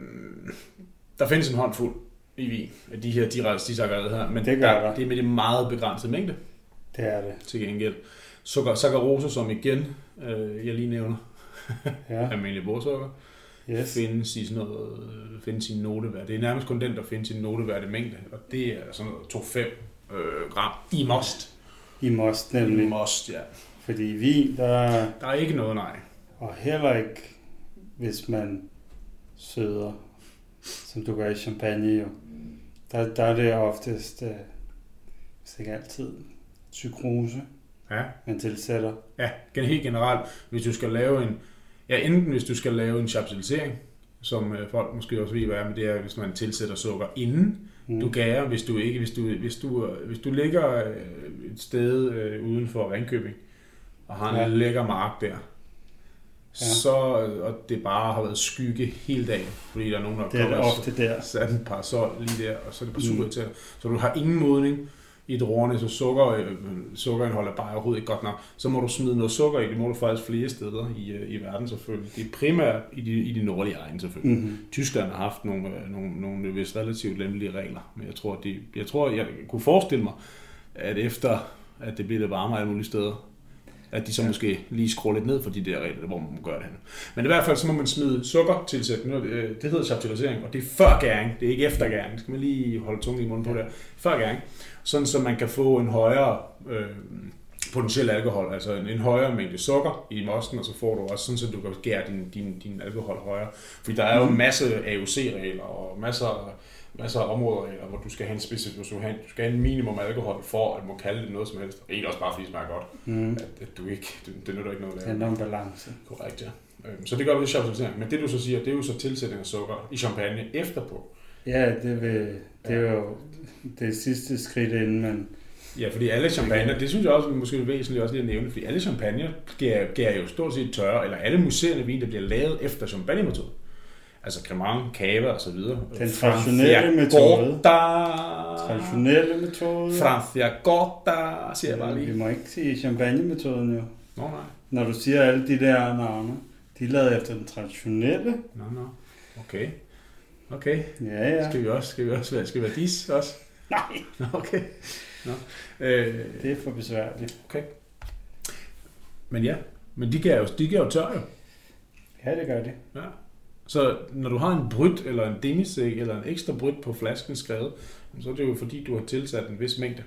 der findes en håndfuld i vin af de her disakkarider her, men det, der, det er med en meget begrænset mængde. Det er det. Til gengæld. Saccharose, som igen, øh, jeg lige nævner, ja. almindelig bordsukker, yes. findes i sådan noget, findes i noteværd. Det er nærmest kun den, der findes i noteværdig mængde, og det er sådan noget 2-5 øh, gram i most. I most, nemlig. I most, ja. Fordi vin, der... Der er ikke noget, nej. Og heller ikke, hvis man søder, som du gør i champagne jo. Der, der er det oftest, øh, hvis ikke altid, psykrose, ja. man tilsætter. Ja, helt generelt, hvis du skal lave en, ja, enten hvis du skal lave en chapsilisering, som øh, folk måske også ved, hvad er, men det er, hvis man tilsætter sukker inden mm. du gærer, hvis du ikke, hvis du, hvis du, hvis du ligger øh, et sted øh, uden for Ringkøbing, og har en ja. lækker mark der, Ja. så, og det bare har været skygge hele dagen, fordi der er nogen, der det er kommer ofte der. sat en par sol lige der, og så er det bare super mm. til. Så du har ingen modning, i druerne, så sukker, øh, sukkerindhold er bare overhovedet ikke godt nok, så må du smide noget sukker i. Det må du faktisk flere steder i, øh, i verden selvfølgelig. Det er primært i de, i de nordlige egne selvfølgelig. Mm-hmm. Tyskland har haft nogle, øh, nogle, nogle vist relativt lempelige regler, men jeg tror, de, jeg tror, jeg kunne forestille mig, at efter at det bliver lidt varmere alle mulige steder, at de så ja. måske lige skruer lidt ned for de der regler, hvor man må gøre det hen. Men i hvert fald, så må man smide sukker tilsætning. Det hedder chaptalisering, og det er før gæring, det er ikke efter gæring. Det skal man lige holde tungen i munden på der. Før gæring sådan så man kan få en højere øh, potentiel alkohol, altså en, en højere mængde sukker i mosten, og så får du også sådan, så du kan gære din, din, din alkohol højere. Fordi der er jo en masse AUC-regler og masser, masser af områder, hvor du skal have en specifik, du skal have, du skal have en minimum alkohol for at må kalde det noget som helst. Ikke også bare fordi det smager godt. Mm. At, at, du ikke, det, det nytter ikke noget at lave. Det er en balance. Korrekt, ja. Øhm, så det gør vi i chaptalisering. Men det du så siger, det er jo så tilsætning af sukker i champagne efterpå. Ja, det, vil, det er jo det sidste skridt, inden man... Ja, fordi alle champagne, det synes jeg også måske er væsentligt også lige at nævne, fordi alle champagne giver jo stort set tørre, eller alle museerne vin, der bliver lavet efter champagne-metoden. Altså cremant, cava og så videre. Den traditionelle metode. Traditionelle metode. Francia Gota, siger jeg bare lige. Vi må ikke sige champagne-metoden jo. Nå nej. når du siger alle de der navne, de er lavet efter den traditionelle. Nå, nå. Okay. Okay. Ja, ja. Skal vi også, skal vi også være, skal vi være dis også? Nej, Nå, okay. Nå. Øh, det er for besværligt. men ja, men de kan jo, de kan jo tør jo. Ja, det gør det. Ja. Så når du har en bryt eller en demisæk eller en ekstra bryt på flasken skrevet, så er det jo fordi, du har tilsat en vis mængde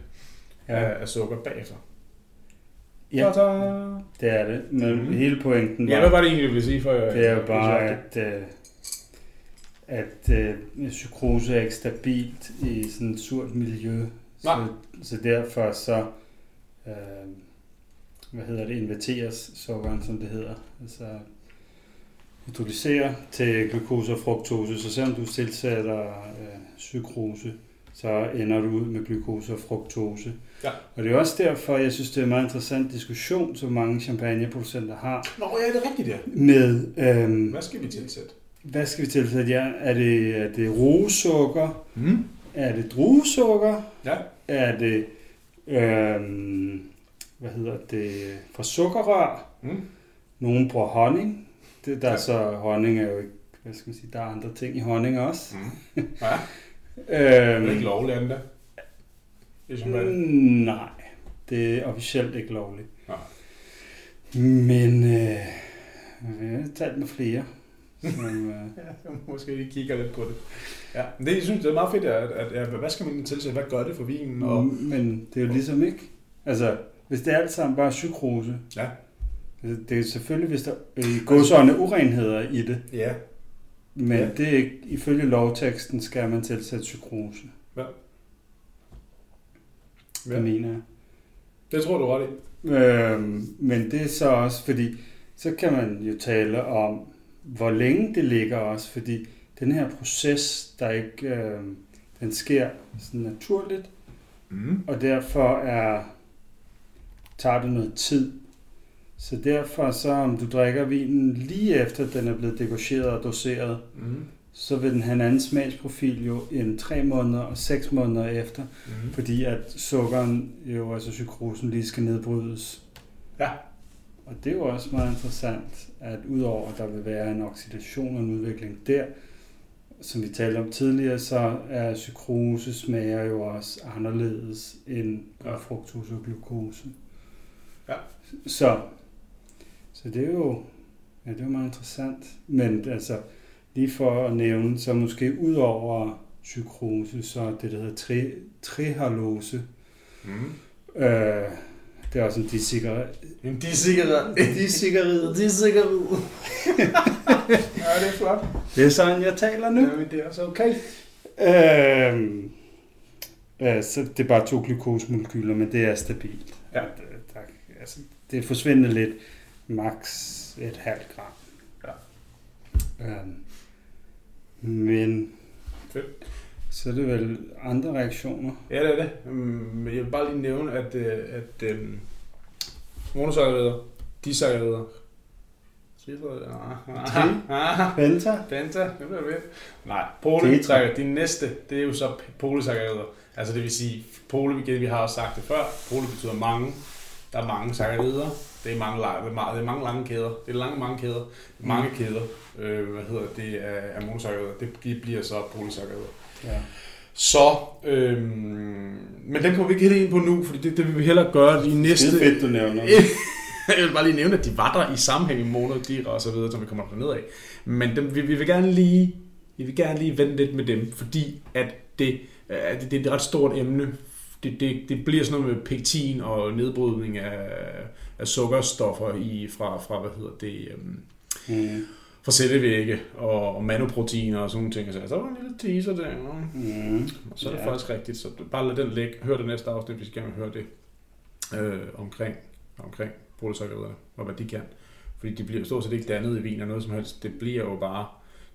ja. Ja, af, af sukker bagefter. ja Ta-da! det er det. Men Mhm. hele pointen Ja, var, hvad var det egentlig, du ville sige? For, det er jo bare, at, øh, at øh, psykrose er ikke stabilt i sådan et surt miljø. Så, Nej. så derfor så, øh, hvad hedder det, inverteres sukkeren, som det hedder. Altså hydrolyserer til glukose og fruktose, så selvom du tilsætter øh, sukrose, så ender du ud med glukose og fruktose. Ja. Og det er også derfor, jeg synes, det er en meget interessant diskussion, som mange champagneproducenter har, Nå, ja, det er rigtigt, ja. med, øhm, Hvad skal vi tilsætte? Hvad skal vi tilsætte? Ja, er det, er det roesukker? Mm. Er det druesukker? Ja. Er det, øhm, hvad hedder det, fra sukkerrør? Mm. Nogen bruger honning. Det, der Ja. så honning er jo ikke, hvad skal man sige, der er andre ting i honning også. Mm. Ja, det er Øhm, ikke lovligt, hvad mm, nej, det er officielt ikke lovligt. Nej. Men øh, jeg har talt med flere. Som, øh, Ja, måske lige kigger lidt på det. Ja, men det, jeg synes, det er meget fedt, at, at, at hvad skal man tilsætte? Hvad gør det for vinen? Og, Men det er jo ligesom ikke. Altså, hvis det er alt sammen bare sukrose, ja. det det er selvfølgelig, hvis der øh, i godsøjne urenheder i det, Ja. men Ja. det er ikke, ifølge lovteksten skal man tilsætte sukrose. Ja. Det ja. mener jeg. Det tror du ret i. Øhm, men det er så også, fordi så kan man jo tale om, hvor længe det ligger også, fordi den her proces, der ikke, øh, den sker sådan naturligt, Mm. og derfor er, tager det noget tid. Så derfor så, om du drikker vinen lige efter den er blevet degorgeret og doseret, Mm. så vil den have en anden smagsprofil jo end 3 måneder og 6 måneder efter, Mm. fordi at sukkeren jo, altså cykrosen, lige skal nedbrydes. Ja. Og det er jo også meget interessant, at udover at der vil være en oxidation og en udvikling der, som vi talte om tidligere, så er cykrose smager jo også anderledes end Ja. fruktose og glukose. Ja. Så, så det er jo ja, det er jo meget interessant. Men altså, lige for at nævne, så måske ud over cykrose, så det, der hedder tri, trihalose. Mm. Øh, det er også en disigaret. Jamen, de er sikkerhed. Disigaret. De er sikkerhed. ja, det er flot. Det er sådan, jeg taler nu. Jamen, det er så okay. Øhm, øh, så det er bare to glukosemolekyler, men det er stabilt. Ja. Det, der, altså, det forsvinder lidt. Max et halvt gram. Ja. Øhm, men Fedt. Så er det vel andre reaktioner. Ja, det er det. Mm, Men jeg vil bare lige nævne, at, øh, at øhm, monosakkarider, disakkarider, trisakkarider, Penta? Penta, det bliver ved. Nej, polysakkarider, de næste, det er jo så polysakkarider. Altså det vil sige, poly, vi har også sagt det før, poly betyder mange. Der er mange sakkarider. Det er mange, det er mange lange kæder. Det er lange, mange kæder. Mange kæder, øh, hvad hedder det, af, monosakkarider. Det bliver så polysakkarider. Ja. Så, øhm, men den kommer vi ikke helt ind på nu, fordi det, det vil vi hellere gøre i næste... Det er fedt, du nævner. jeg vil bare lige nævne, at de var der i sammenhæng med monodier og så videre, som vi kommer ned af. Men dem, vi, vi, vil gerne lige, vi vil gerne lige vente lidt med dem, fordi at det, at det, det er et ret stort emne. Det, det, det bliver sådan noget med pektin og nedbrydning af, af sukkerstoffer i, fra, fra, hvad hedder det, øhm, Mm. Fra cellevægge og, og manoproteiner og sådan nogle ting. Så der var en lille teaser der. Mm. Og så er det Ja. faktisk rigtigt, så bare lad den ligge. Hør det næste afsnit, hvis I gerne vil høre det øh, omkring, omkring polysakkeriderne og hvad de kan. Fordi de bliver stort set ikke dannet i vin eller noget som helst. Det bliver jo bare...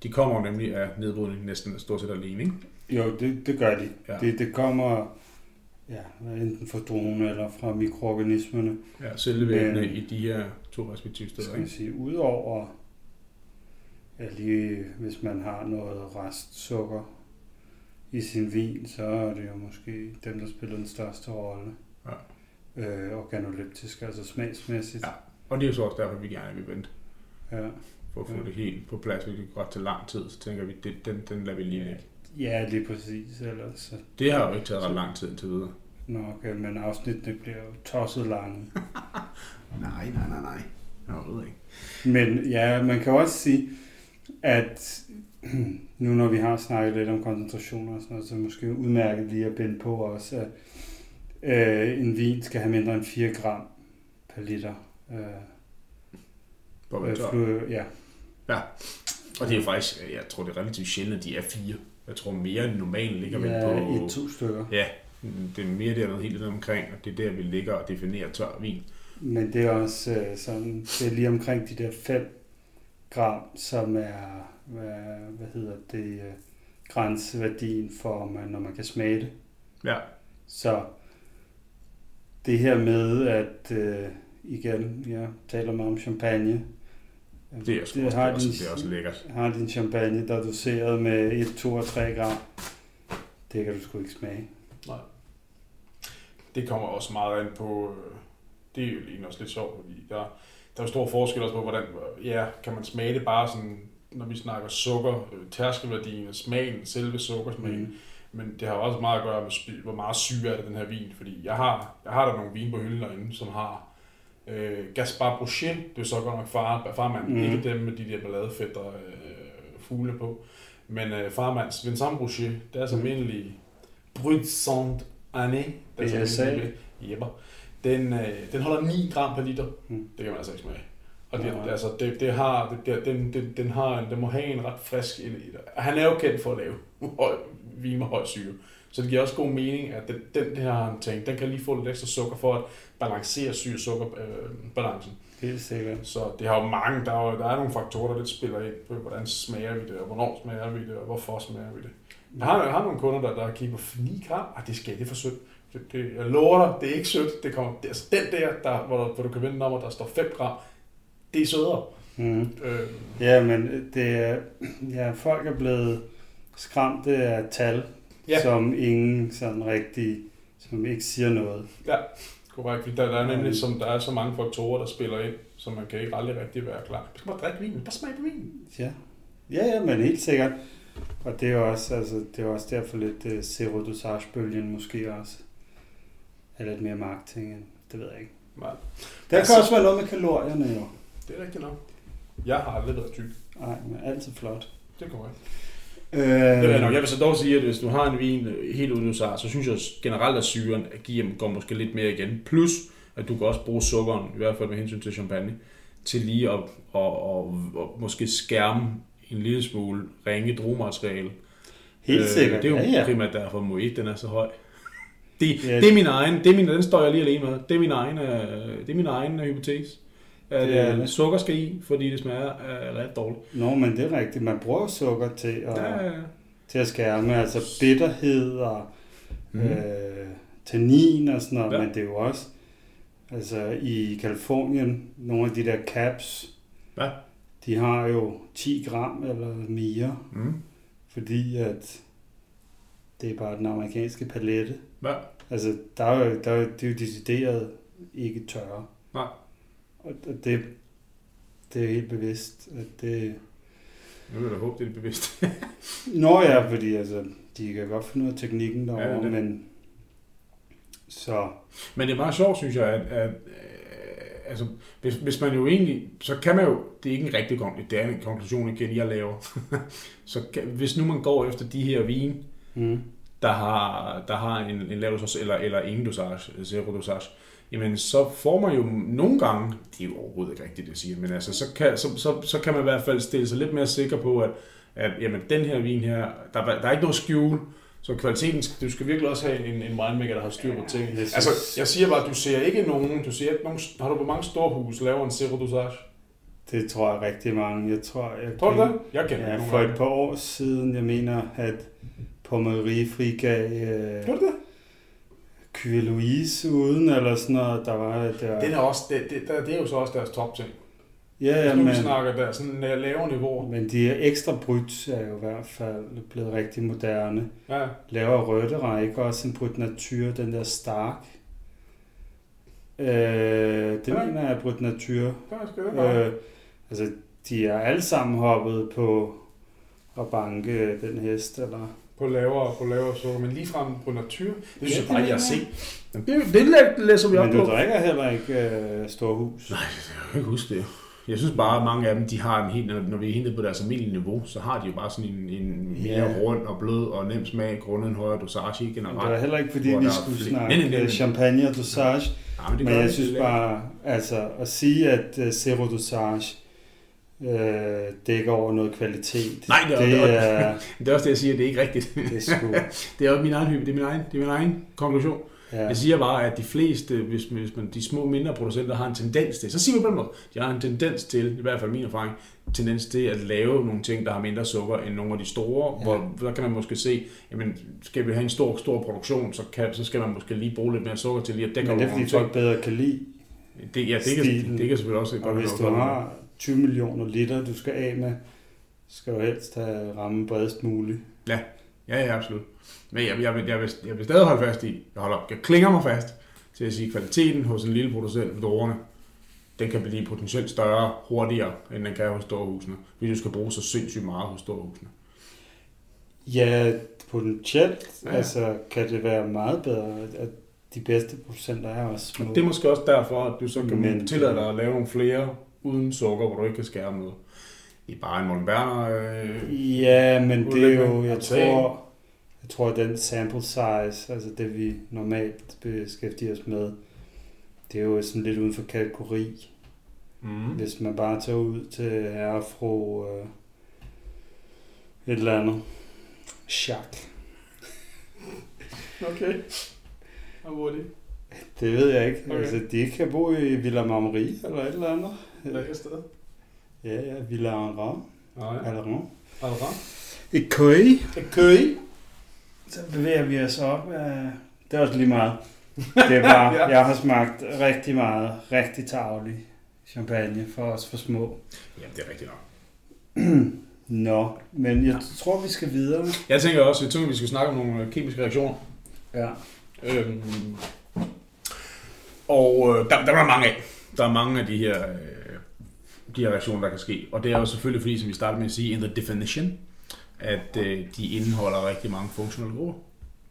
De kommer jo nemlig af nedbrydning næsten stort set alene, ikke? Jo, det, det gør de. Ja. Det, det kommer ja, enten fra drone eller fra mikroorganismerne. Ja, cellevæggene i de her to respektive steder, Skal ikke? sige, udover ja, lige hvis man har noget restsukker i sin vin, så er det jo måske dem, der spiller den største rolle. Ja. Øh, organoleptisk, altså smagsmæssigt. Ja. Og det er jo så også derfor, vi gerne vil vente. Ja. For at få Ja. det helt på plads, hvilket godt til lang tid. Så tænker vi, det, den, den lader vi lige ligge. Ja, lige præcis. Ellers, så... Det har jo ikke taget ret lang tid indtil videre. Nå, okay, men afsnittene bliver jo tosset lange. Nej, nej, nej, nej. Jeg ved ikke. Men ja, man kan også sige, at nu når vi har snakket lidt om koncentrationer og sådan noget, så måske udmærket lige at binde på også, at øh, en vin skal have mindre end 4 gram per liter. Øh, På øh, flu- ja, Og det er faktisk, jeg tror det er relativt sjældent, at de er fire. Jeg tror mere end normalt ligger vi ja, på... i to stykker. Ja, det er mere dernede helt lidt omkring, og det er der, vi ligger og definerer tør vin. Men det er også øh, sådan, det er lige omkring de der 5 gram, som er, hvad, hvad hedder det, øh, grænseværdien for, når man kan smage det. Ja, Så det her med, at øh, igen, jeg taler meget om champagne. det er, sgu også, det, er også, det er også lækkert. har din champagne, der er doseret med 1, 2 og 3 gram. Det kan du sgu ikke smage. Nej. Det kommer også meget an på, øh, det er jo egentlig også lidt sjovt, fordi der, der er jo stor forskel også på, hvordan, ja, kan man smage det bare sådan, når vi snakker sukker, øh, tærskelværdien, smagen, selve sukkersmagen, mm. men det har også meget at gøre med, hvor meget syre er det den her vin, fordi jeg har, jeg har der nogle vin på hylden derinde, som har øh, Gaspar Brochet, det er så godt nok far, farmand, mm. ikke dem med de der balladefætter øh, fugle på, men øh, farmands Vincent Brochet, deres Mhm. almindelige Brut Saint Année, deres BSA. almindelige- Jepper. Den, øh, den holder 9 gram per liter. Mm. Det kan man altså ikke smage. Og det, Nej. altså, det, det har, det, det, den, den, den, har, en- den må have en ret frisk... en- Han er jo kendt for at lave høj, vin med høj syre. Så det giver også god mening, at den, den her han tænkt, den kan lige få lidt ekstra sukker for at balancere syre-sukker-balancen. Helt sikkert. Så det har jo mange, der er, jo, der er nogle faktorer, der lidt spiller ind på, hvordan smager vi det, og hvornår smager vi det, og hvorfor smager vi det. Jeg har, jeg har nogle kunder, der, der kigger på 9 gram. Ah, det skal det for sødt. Det, det, jeg lover dig, det er ikke sødt. Det kommer, det, altså den der, der hvor, der, hvor du kan vende nummer, der står 5 gram, det er sødere. Mm. Øh, Ja, men det er, ja, folk er blevet skræmte af tal, Ja. ja. som ingen sådan rigtig, som ikke siger noget. korrekt, fordi der, der er nemlig som, der er så mange faktorer, der spiller ind, så man kan ikke aldrig rigtig være klar. Man skal bare drikke vinen, bare smage på vinen. Ja, ja, ja men helt sikkert. Og det er også, altså, det er også derfor lidt uh, serodosage-bølgen måske også er lidt mere marketing, det ved jeg ikke. Nej, Der Altså- kan også være noget med kalorierne jo. det er rigtigt nok. Jeg har aldrig været tyk. Nej, men altid flot. Det er korrekt. Øh, Det er nok. Jeg vil så dog sige, at hvis du har en vin øh, helt uden USA, så synes jeg generelt, at syren giver, går måske lidt mere igen. Plus, at du kan også bruge sukkeren, i hvert fald med hensyn til champagne, til lige at og, og, og måske skærme en lille smule ringe druemateriale. Helt sikkert, Det er jo ja, ja. primært derfor, at Moet den er så høj. Det, Ja. det er min egen, det er min, den står jeg lige alene med. Det er min egen, øh, det er min egen øh, hypotese. At Det er øh, sukker skal i, fordi det smager øh, ret dårligt. Nå, men det er rigtigt. Man bruger sukker til at, Ja, ja, ja. til at skærme, altså bitterhed og mm. øh, tannin og sådan noget, ja. men det er jo også, altså i Kalifornien, nogle af de der caps, Ja. de har jo 10 gram eller mere, Mm. fordi at det er bare den amerikanske palette. Ja. Altså, der er jo, der er det er jo decideret ikke tørre. Nej. Og det, det er helt bevidst, at det... Nu vil jeg da håbe, det er bevidst. Nå ja, fordi altså, de kan godt finde ud af teknikken derovre, Ja, det- men... Så, Men det er meget sjovt, synes jeg, at, at øh, altså, hvis, hvis man jo egentlig, så kan man jo, det er ikke en rigtig konklusion, det er en konklusion igen, jeg laver. så kan, hvis nu man går efter de her vin, mm, der har, der har en, en lav dosage, eller, eller ingen dosage, zero dosage, jamen så får man jo nogle gange, det er jo overhovedet ikke rigtigt, det jeg siger, men altså, så kan, så, så, så kan man i hvert fald stille sig lidt mere sikker på, at, at jamen, den her vin her, der, der er ikke noget skjul, så kvaliteten, du skal virkelig også have en, en winemaker, der har styr på tingene. jeg synes- Altså, jeg siger bare, du ser ikke nogen, du ser ikke nogen, har du på mange store hus laver en zero dosage? det tror jeg rigtig mange. Jeg tror, jeg Tror du det? Jeg kender Ja, for et par år siden, jeg mener, at Pommerie frigav øh, Tror du det? Cuvée Louise uden, eller sådan noget, der var der... Den er også, det, det, det, det er jo så også deres top ting. ja, ja, nu men, snakker der sådan øh, lavere niveauer. men de her ekstra bryt er jo i hvert fald blevet rigtig moderne. Ja, Laver Rødera ikke også en brut natur, den der Stark? Øh, det Ja. mener jeg er Brut Natur. Ja, Øh, altså, de er alle sammen hoppet på at banke den hest, eller... På lavere, på lavere sukker, men lige frem på natur. Det synes Ja, jeg bare, det jeg mener se. jeg. Jamen, Det, det læ- læser vi op Men du på. drikker heller ikke øh, Storhus. Nej, jeg kan ikke huske det. Jeg synes bare, at mange af dem, de har en helt, når- vi er helt nede på deres almindelige niveau, så har de jo bare sådan en, en mere Ja. rund og blød og nem smag, grundet en højere dosage Men det generelt. heller ikke, fordi vi er skulle flere- snakke Nej, nej, nej, nej. champagne og dosage. Ja, men det Men gør jeg det synes bare, altså at sige, at uh, zero dosage øh, dækker over noget kvalitet. Nej, det er- det det er- Det er også det, jeg siger, det er ikke rigtigt. det er sgu, Det er også min egen hype, det er min egen, det er min egen konklusion. ja. Jeg siger bare, at de fleste, hvis, hvis man, de små mindre producenter har en tendens til, så siger man på den måde, de har en tendens til, i hvert fald min erfaring, tendens til at lave nogle ting, der har mindre sukker end nogle af de store, Ja. hvor der kan man måske se, jamen skal vi have en stor, stor produktion, så, kan, så skal man måske lige bruge lidt mere sukker til lige at dække Men det er fordi folk bedre kan lide. Det, ja, det kan, det kan selvfølgelig også Og godt hvis være du har 20 millioner liter, du skal af med, skal du helst have ramme bredest muligt. Ja, ja, absolut. Men jeg, jeg, vil, jeg, vil, jeg vil stadig holde fast i, jeg, holder, jeg klinger mig fast til at sige, at kvaliteten hos en lille producent ved Dorerne, den kan blive potentielt større hurtigere, end den kan hos storhusene, hvis du skal bruge så sindssygt meget hos storhusene. Ja, potentielt Ja. ja. altså, kan det være meget bedre, at de bedste producenter er også små. Og det er måske også derfor, at du så kan Men, tillade dig at lave nogle flere uden sukker, hvor du ikke kan skære noget. I bare en Morten Berner. Øh, Ja, men det er jo, jeg tror, jeg tror, at den sample size, altså det vi normalt beskæftiger os med, det er jo sådan lidt uden for kategori. mm. Hvis man bare tager ud til herre fru øh, et eller andet. Chak. Okay. Og hvor er det? Det ved jeg ikke. Okay. Altså, de kan bo i Villa Marmeri eller et eller andet. Lækker sted. Ja, ja, Villa Enra. Nej. Eller Alra. Et køj. Et køy. Så bevæger vi os op. Det er også lige meget. Det er bare, Ja. jeg har smagt rigtig meget, rigtig tavlig champagne for os for små. Jamen, det er rigtigt nok. Nå, men jeg tror, vi skal videre. Jeg tænker også, jeg tænker, at vi skal snakke om nogle øh, kemiske reaktioner. Ja. Øhm, og øh, der, der er mange af. Der er mange af de her, øh, de reaktioner, der kan ske. Og det er jo selvfølgelig fordi, som vi startede med at sige, in the definition, at øh, de indeholder rigtig mange funktionelle grupper.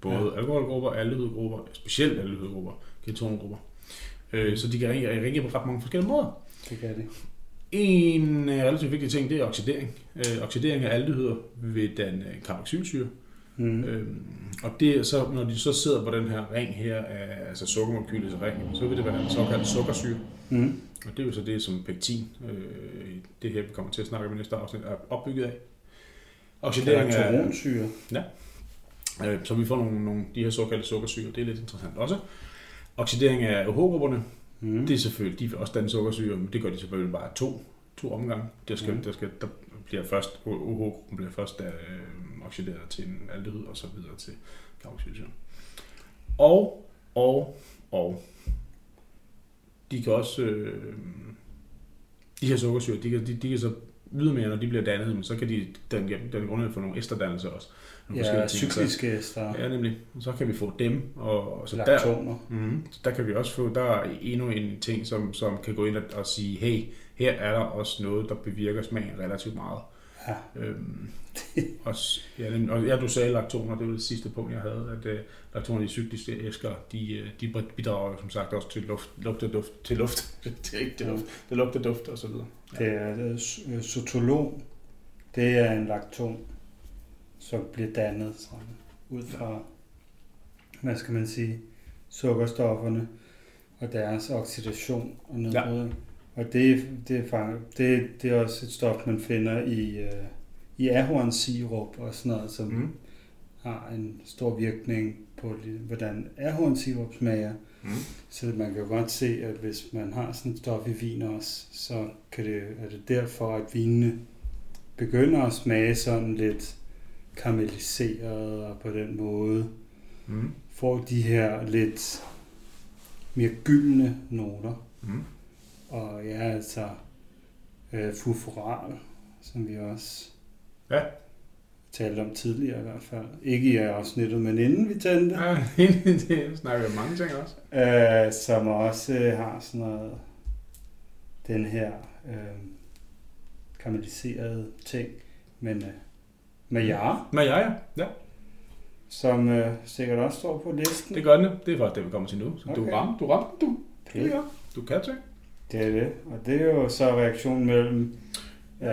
Både ja. alkoholgrupper, aldehydgrupper, specielt aldehydgrupper, ketongrupper. Øh, så de kan ringe, ringe på ret mange forskellige måder. Det kan det. En øh, relativt vigtig ting, det er oxidering. Øh, oxidering af aldehyder vil danne carboxylsyre. Mm. Øhm, og det så, når de så sidder på den her ring her, af, altså sukkermolekylets ring, så vil det være en såkaldt sukkersyre. Mm. Og det er jo så det, som pektin, øh, det her vi kommer til at snakke om i næste afsnit, er opbygget af. Oxidering af, Karakteronsyre. øh, så vi får nogle, nogle de her såkaldte sukkersyre, det er lidt interessant også. Oxidering af OH-grupperne, Mm. det er selvfølgelig, de vil også danne sukkersyre, men det gør de selvfølgelig bare to, to omgange. Der, skal, Mm. der, skal, der bliver først, OH-gruppen bliver først øh, oxideret til en aldehyd, og så videre til carboxylsyre. Og, og, og, de kan også, øh, de her sukkersyre, de kan, de, de kan så ydermere, når de bliver dannet, men så kan de danne, danne grundlag for nogle esterdannelser også. Nogle Ja, cykliske æster. Ja, nemlig. Så kan vi få dem, og, og så der, Laktoner. Mm, så der kan vi også få, der er endnu en ting, som, som kan gå ind og, og sige, hey, her er der også noget, der bevirker smagen relativt meget. Ja. Øhm, og, ja, den- og ja, du sagde laktoner, det var det sidste punkt, jeg havde, at uh, laktoner i cykliske æsker, de, øh, de bidrager jo som sagt også til luft, lugte duft, til luft, det er ikke til luft, det lugter duft og så videre. Det er øh, s- øh, sotolon. Det er en lakton, som bliver dannet sådan, ud fra, hvad skal man sige, sukkerstofferne og deres oxidation og nedbrydning. Ja. Og det, det, er det, det er også et stof, man finder i, øh, i ahornsirup og sådan noget, som Mm. har en stor virkning på, hvordan ahornsirup smager. Mm. Så man kan jo godt se, at hvis man har sådan et stof i vin også, så kan det, er det derfor, at vinene begynder at smage sådan lidt karamelliseret og på den måde Mm. får de her lidt mere gyldne noter. Mm. Og ja, altså øh, fufural, som vi også Ja. talte om tidligere i hvert fald. Ikke i afsnittet, men inden vi tændte. Ja, det snakker vi mange ting også. Øh, som også øh, har sådan noget, den her øh, karamelliserede ting, men øh, med jar, Men ja, ja. ja. som øh, sikkert også står på listen. Det gør den. Det er faktisk det, vi kommer til nu. Så okay. du rammer, du rammer, du. Ja, du kan ting. Det er det. Og det er jo så reaktionen mellem øh,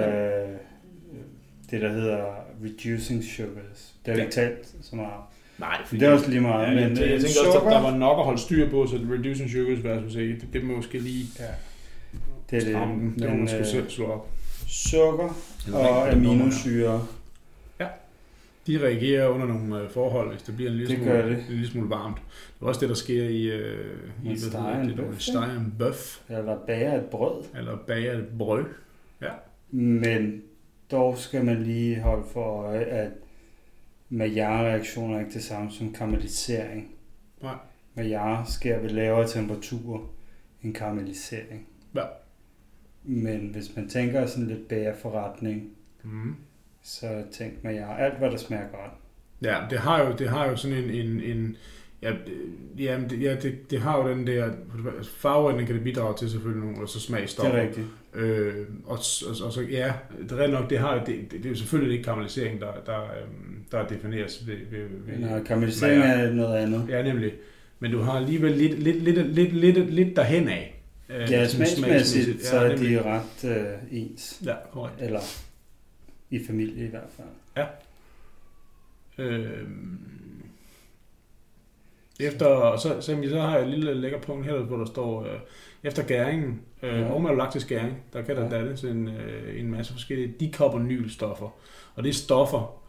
det, der hedder reducing sugars. Det har vi ikke talt så meget om. Nej, Men det er også lige meget. Ja, men, jeg, øh, jeg tænker også, at der var nok at holde styr på, så reducing sugars versus ikke. Det, det må måske lige Ja. Det er stramme det. når Den, man øh, selv slå op. sukker og aminosyre. De reagerer under nogle øh, forhold, hvis det bliver en lille, Det smule, det. en lille smule varmt. Det er også det, der sker i, øh, i en steger en bøf, Eller bager et brød. eller bager et brød. Men dog skal man lige holde for øje, at Maillard-reaktioner er ikke det samme som karamellisering. Nej. Maillard sker ved lavere temperaturer end karamellisering. Ja. Men hvis man tænker sådan lidt bagerforretning, Mm. Så tænk Maillard. Alt, hvad der smager godt. Ja, det har jo, det har jo sådan en, en, en ja, det- ja, det, ja det, det, har jo den der, farveændring kan det bidrage til selvfølgelig nogle, og så Det smagstoffer. er rigtigt. Øh, og, og, og, så, ja, det er nok, det, har, det, det, det er jo selvfølgelig ikke karamellisering, der, der, øhm, der defineres ved, ved, ved Når karamellisering er noget andet. Ja, nemlig. Men du har alligevel lidt, lidt, lidt, lidt, lidt, lidt derhen af. Øh, Ja, sådan smagsmæssigt, så er de ret øh, ens. Ja, korrekt. Eller i familie i hvert fald. Øhm, efter, så, så, så har jeg et lille lækker punkt her, hvor der står, øh, efter gæringen, øh, Ja. ja. gæring, der kan der Ja. dannes en, øh, en masse forskellige dikarbonylstoffer. Og det er stoffer,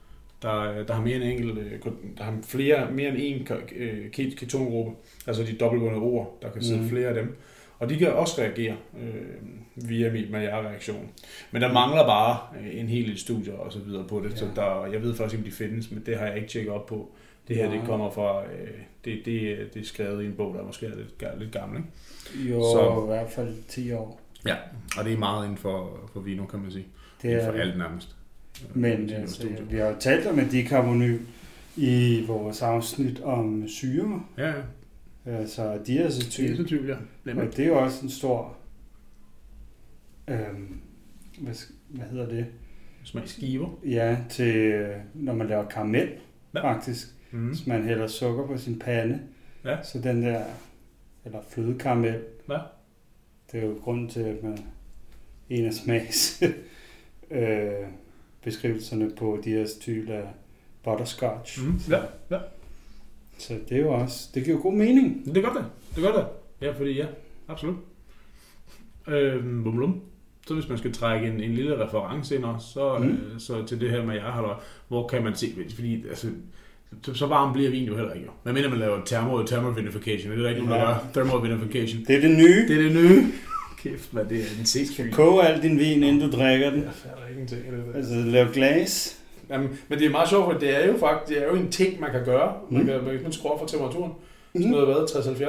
der, der har mere end enkelt, øh, der har flere, mere end en øh, ket- ketongruppe, altså de dobbeltbundede ord, der kan sidde mm. flere af dem. Og de kan også reagere øh, via Maillard-reaktion. Men der mangler bare øh, en hel del studier og så videre på det, ja. så der, jeg ved faktisk ikke, om de findes, men det har jeg ikke tjekket op på. Det her, det Nej. kommer fra, øh, det, det, det er skrevet i en bog, der måske er lidt, lidt gammel, ikke? Jo, Så- i hvert fald 10 år. Ja, og det er meget inden for, for vino, kan man sige. Det Inden er for alt nærmest. Men Øh, altså, vi har jo talt om dikarbonyl i vores afsnit om syre, ja. Altså diacetyl. så tydeligt, ja. Nemlig. Og det er jo også en stor, øhm, hvad, hvad hedder det? Smagskiver. Ja, til når man laver karamel, Ja. faktisk. Mm. Hvis man hælder sukker på sin pande, Ja. så den der, eller flødekaramel, Ja. det er jo grunden til, at man en af smags øh, beskrivelserne på diacetyl er butterscotch. Mm. Ja, ja. Så det er jo også, det giver jo god mening. Det gør det. Det gør det. Ja, fordi ja, absolut. Øhm, bum, bum. Så hvis man skal trække en, en lille reference ind også, så, Mm. øh, så til det her med jeg har hvor kan man se, fordi altså, så, varm bliver vin jo heller ikke. Hvad mener man laver thermo, thermovinification? Er det der ikke nogen, der gør? Thermovinification. Det er det nye. Det er det nye. Kæft, hvad det er en sindssyg. koger al din vin, inden du drikker den. Jeg fatter ingenting det der. Altså lav glas. Jamen, men det er meget sjovt, for det er jo faktisk det er jo en ting, man kan gøre. Man Mm. kan, man, man skruer op for temperaturen. Sådan Mm. noget, hvad,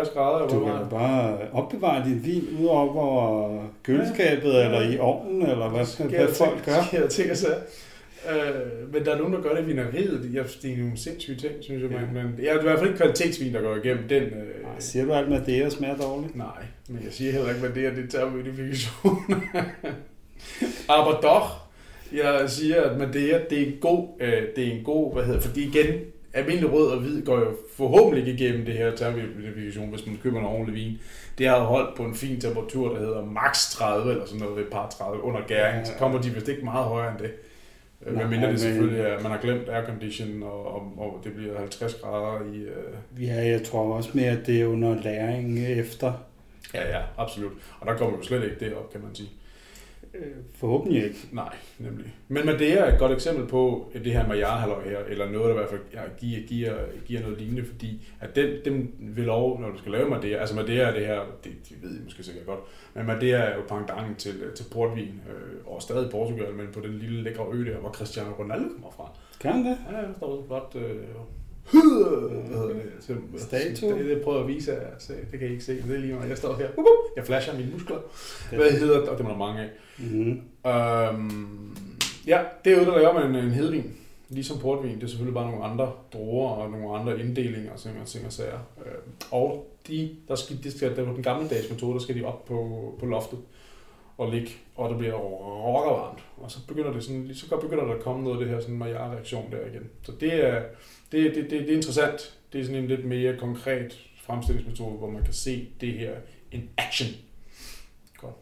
60-70 grader? Du kan bare opbevare din vin ude over køleskabet, Ja. eller i ovnen, eller hvad, Sker hvad folk gør. Sker ting og sager. Øh, men der er nogen, der gør det i vineriet. Jeg, det er nogle sindssyge ting, synes jeg. Ja. Men, men jeg er i hvert fald ikke kvalitetsvin, der går igennem den. Øh, Nej, Siger du alt med det, smager dårligt? nej, men jeg siger heller ikke, hvad det er. Det tager verifikation. Aber doch, jeg siger, at Madeira, det er en god, øh, det er en god, hvad hedder, fordi igen, almindelig rød og hvid går jo forhåbentlig ikke igennem det her termverifikation, hvis man køber en ordentlig vin. Det har holdt på en fin temperatur, der hedder max 30 eller sådan noget ved et par 30 under gæringen, Ja. så kommer de vist ikke meget højere end det. Øh, Hvad mindre det selvfølgelig er, man har glemt aircondition, og, og, og det bliver 50 grader i... Øh... Ja, jeg tror også mere, at det er under læring efter. Ja, ja, absolut. Og der kommer jo slet ikke det op, kan man sige. Øh, Forhåbentlig ikke. Nej, nemlig. Men Madeira er et godt eksempel på det her Maillard-halløj her, eller noget, der i hvert fald ja, giver, giver, giver noget lignende, fordi at den, dem vil lov, når du skal lave Madeira, altså Madeira er det her, det, det ved I måske sikkert godt, men Madeira er jo pendant til, til portvin, øh, og stadig Portugal, men på den lille lækre ø der, hvor Cristiano Ronaldo kommer fra. Kan han det? Ja, der står ude flot... Øh? Så- Statue? Det, det prøver at vise jer. Se, det kan I ikke se, men det er lige meget. Jeg står her. Uh, uh, jeg flasher mine muskler. Hvad hedder det? Og det er der mange af. Mm-hmm. Øhm, ja, derude der laver man en hedvin. ligesom portvin, det er selvfølgelig bare nogle andre druer og nogle andre inddelinger og og, ting og sager. Øh, og de, der skal, de skal, det var den gammeldags metode, der skal de op på, på loftet og ligge, og det bliver rockervarmt. Og så begynder det sådan, så begynder der at komme noget af det her sådan Maillard-reaktion der igen. Så det er, det, det, det, det er interessant. Det er sådan en lidt mere konkret fremstillingsmetode, hvor man kan se det her in action. Godt.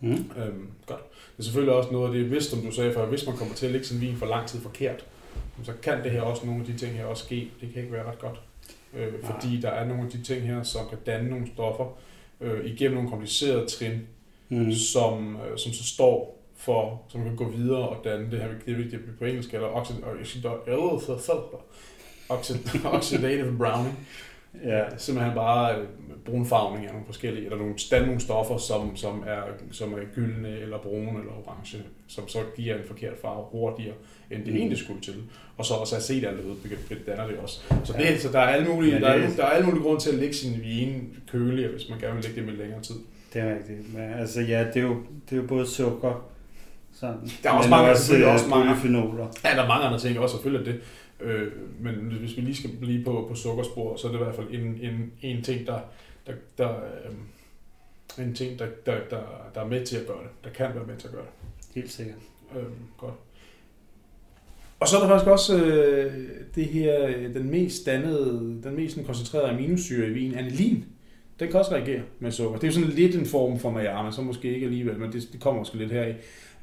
Mm. Øhm, godt. Det er selvfølgelig også noget af det, hvis, som du sagde før, hvis man kommer til at lægge sin vin for lang tid forkert, så kan det her også, nogle af de ting her også ske. Det kan ikke være ret godt. Øh, fordi der er nogle af de ting her, som kan danne nogle stoffer øh, igennem nogle komplicerede trin, Mm. som, øh, som så står for, som kan gå videre og danne det her, det er vigtigt på engelsk, eller oxidative browning. Ja. Simpelthen bare øh, brunfarvning af nogle forskellige, eller nogle, danne nogle stoffer, som, som, er, som er gyldne, eller brune, eller orange, som så giver en forkert farve hurtigere, end det Mm. egentlig skulle til. Og så også acetaldehyd, det danner det også. Så, det, Ja. så der er alle mulige, Men der er, det- der er alle mulige grunde til at lægge sin vin køligere, hvis man gerne vil lægge det med længere tid. Det er rigtigt. Men, altså ja, det er jo, det er jo både sukker, sådan, Der er også men mange- selvfølgelig øh, også mange- polyfenoler. Ja, der er mange andre ting også, selvfølgelig det. Øh, men hvis vi lige skal blive på, på sukkerspor, så er det i hvert fald en, en, en ting, der, der, der, øh, en ting der, der, der, der er med til at gøre det. Der kan være med til at gøre det. Helt sikkert. Øh, godt. Og så er der faktisk også øh, det her, øh, den mest dannede, den mest koncentrerede aminosyre i vin, anilin. Den kan også reagere med sukker. Det er jo sådan lidt en form for men så måske ikke alligevel, men det, det kommer måske lidt heraf.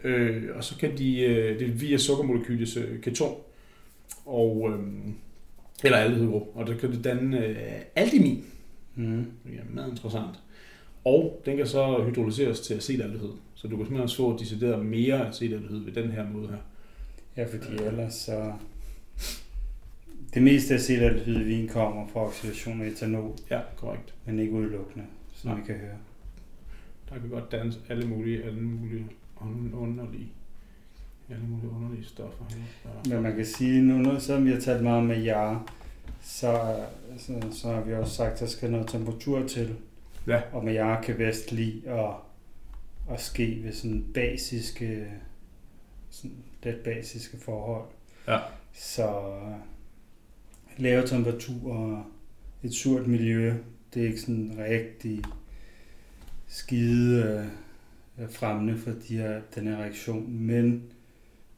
Øh, og så kan de, øh, det er via sukkermolekylet øh, keton, og, øh, eller aldehydro, og der kan det danne øh, aldimin. Mm. Det er meget interessant. Og den kan så hydrolyseres til acetaldehyd, så du kan simpelthen få decideret mere acetaldehyd ved den her måde her. Ja, fordi ellers så... Det meste af acetaldehyd i vin kommer fra oxidation af etanol, Ja, korrekt. men ikke udelukkende, som vi kan høre. Der kan godt dannes alle mulige, alle mulige underlige, alle mulige underlige stoffer. her. Ja. Men man kan sige, nu når, selvom vi har talt meget med jer, så, så, så har vi også sagt, at der skal noget temperatur til. Ja. Og med jer kan bedst lide at, at ske ved sådan basiske, sådan lidt basiske forhold. Ja. Så lave temperatur og et surt miljø, det er ikke sådan rigtig skide fremmende for de her, den her reaktion, men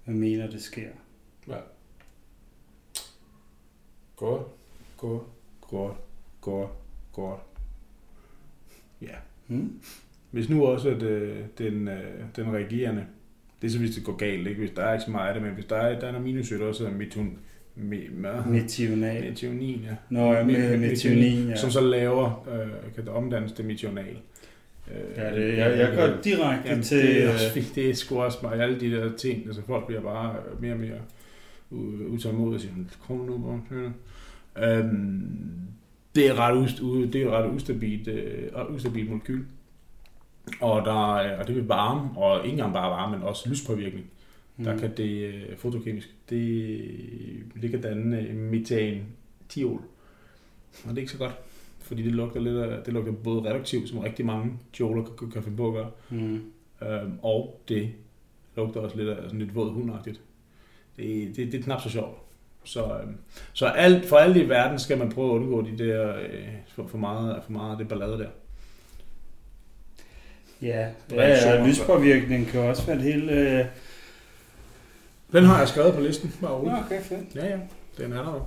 man mener, det sker. Godt, godt, godt, godt, godt. Ja. Hmm? Hvis nu også at, øh, den, øh, den reagerende, det er så hvis det går galt, ikke? hvis der er ikke så meget af det, men hvis der er, der er aminosyre, der også metun, me, me, Metional. metionin, ja. Nå, ja, metionin, ja. som så laver, øh, kan det omdannes til metional. Øh, Ja, det, jeg, jeg går direkte Jamen, til... det, er øh, også, det er sgu også bare alle de der ting, altså folk bliver bare mere og mere utålmodige og siger, kom nu, hvor øhm, det er ret, ust, det er ret ustabilt, øh, ustabilt molekyl. Og, der, er- og det vil varme, og ikke engang bare varme, men også lyspåvirkning. Mm. Der kan det øh, fotokemisk, det, det kan danne øh, metantiol. Og det er ikke så godt, fordi det lugter, lidt af, det lugter både reduktivt, som rigtig mange tioler kan, kan finde på at gøre, Mm. Øhm, og det lugter også lidt af sådan lidt våd hundagtigt. Det, det, det er knap så sjovt. Så, øhm, så alt, for alt i verden skal man prøve at undgå de der, øh, for, for, meget, for meget af det ballade der. Ja, ja, ja, lyspåvirkning kan også være et helt... Øh... Den har jeg skrevet på listen. Bare roligt. okay, fedt. Ja, ja, den er der jo.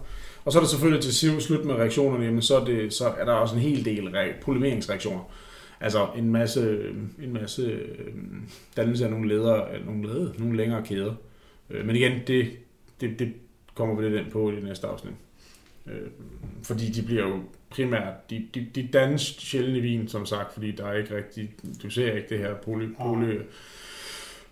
Og så er der selvfølgelig til slut med reaktionerne, jamen så er, det, så er der også en hel del re- polymeringsreaktioner. Altså en masse, en masse øh, dannelse af nogle, ledere, nogle, lede, nogle længere kæder. Øh, Men igen, det, det, det kommer vi lidt ind på i det næste afsnit. Øh, Fordi de bliver jo primært, de, de, de dannes sjældent i vin, som sagt, fordi der er ikke rigtig, du ser ikke det her poly, poly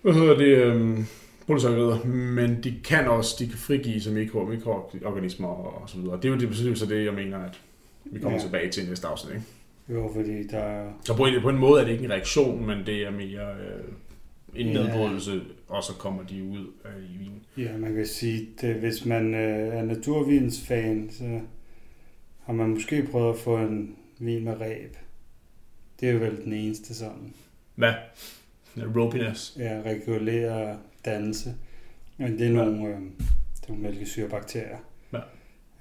hvad hedder det, øhm, polysakkarider, men de kan også, de kan frigive sig mikro, mikroorganismer og, og så videre. Det er jo det, så det, jeg mener, at vi kommer Ja. tilbage til næste afsnit. Ikke? Jo, fordi der er... Så på en, på en måde er det ikke en reaktion, men det er mere øh, en Ja. nedbrydelse, og så kommer de ud øh, i vinen. Ja, man kan sige, at hvis man øh, er naturvins fan, så har man måske prøvet at få en vin med ræb. Det er jo vel den eneste sådan. Hvad? Ropiness. Ja, regulære dannelse. Men det er nogle, øh, det er nogle mælkesyrebakterier. Ja.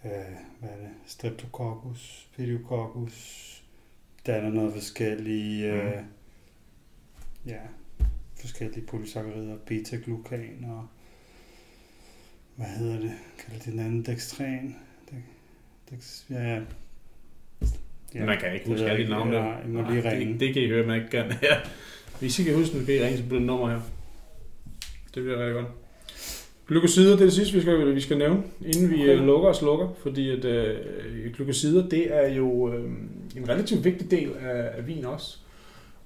Øh, hvad er det? Streptococcus, Pediococcus, der er noget forskellige, Mhm. øh, ja, forskellige polysaccarider, beta-glucan og hvad hedder det? Kalder det den anden dextran? Dex, dex, ja, ja. Ja, man kan ikke huske alle de navne. Nej, jeg må lige ringe. det, det, kan I høre, man ikke kan. Ja. Hvis I kan huske kan I ringe til det nummer her. Det bliver rigtig godt. Glykosider, det er det sidste, vi skal, vi skal nævne, inden vi Okay. okay. lukker og slukker, fordi at, øh, glykosider, det er jo øh, en relativt vigtig del af, af vin også,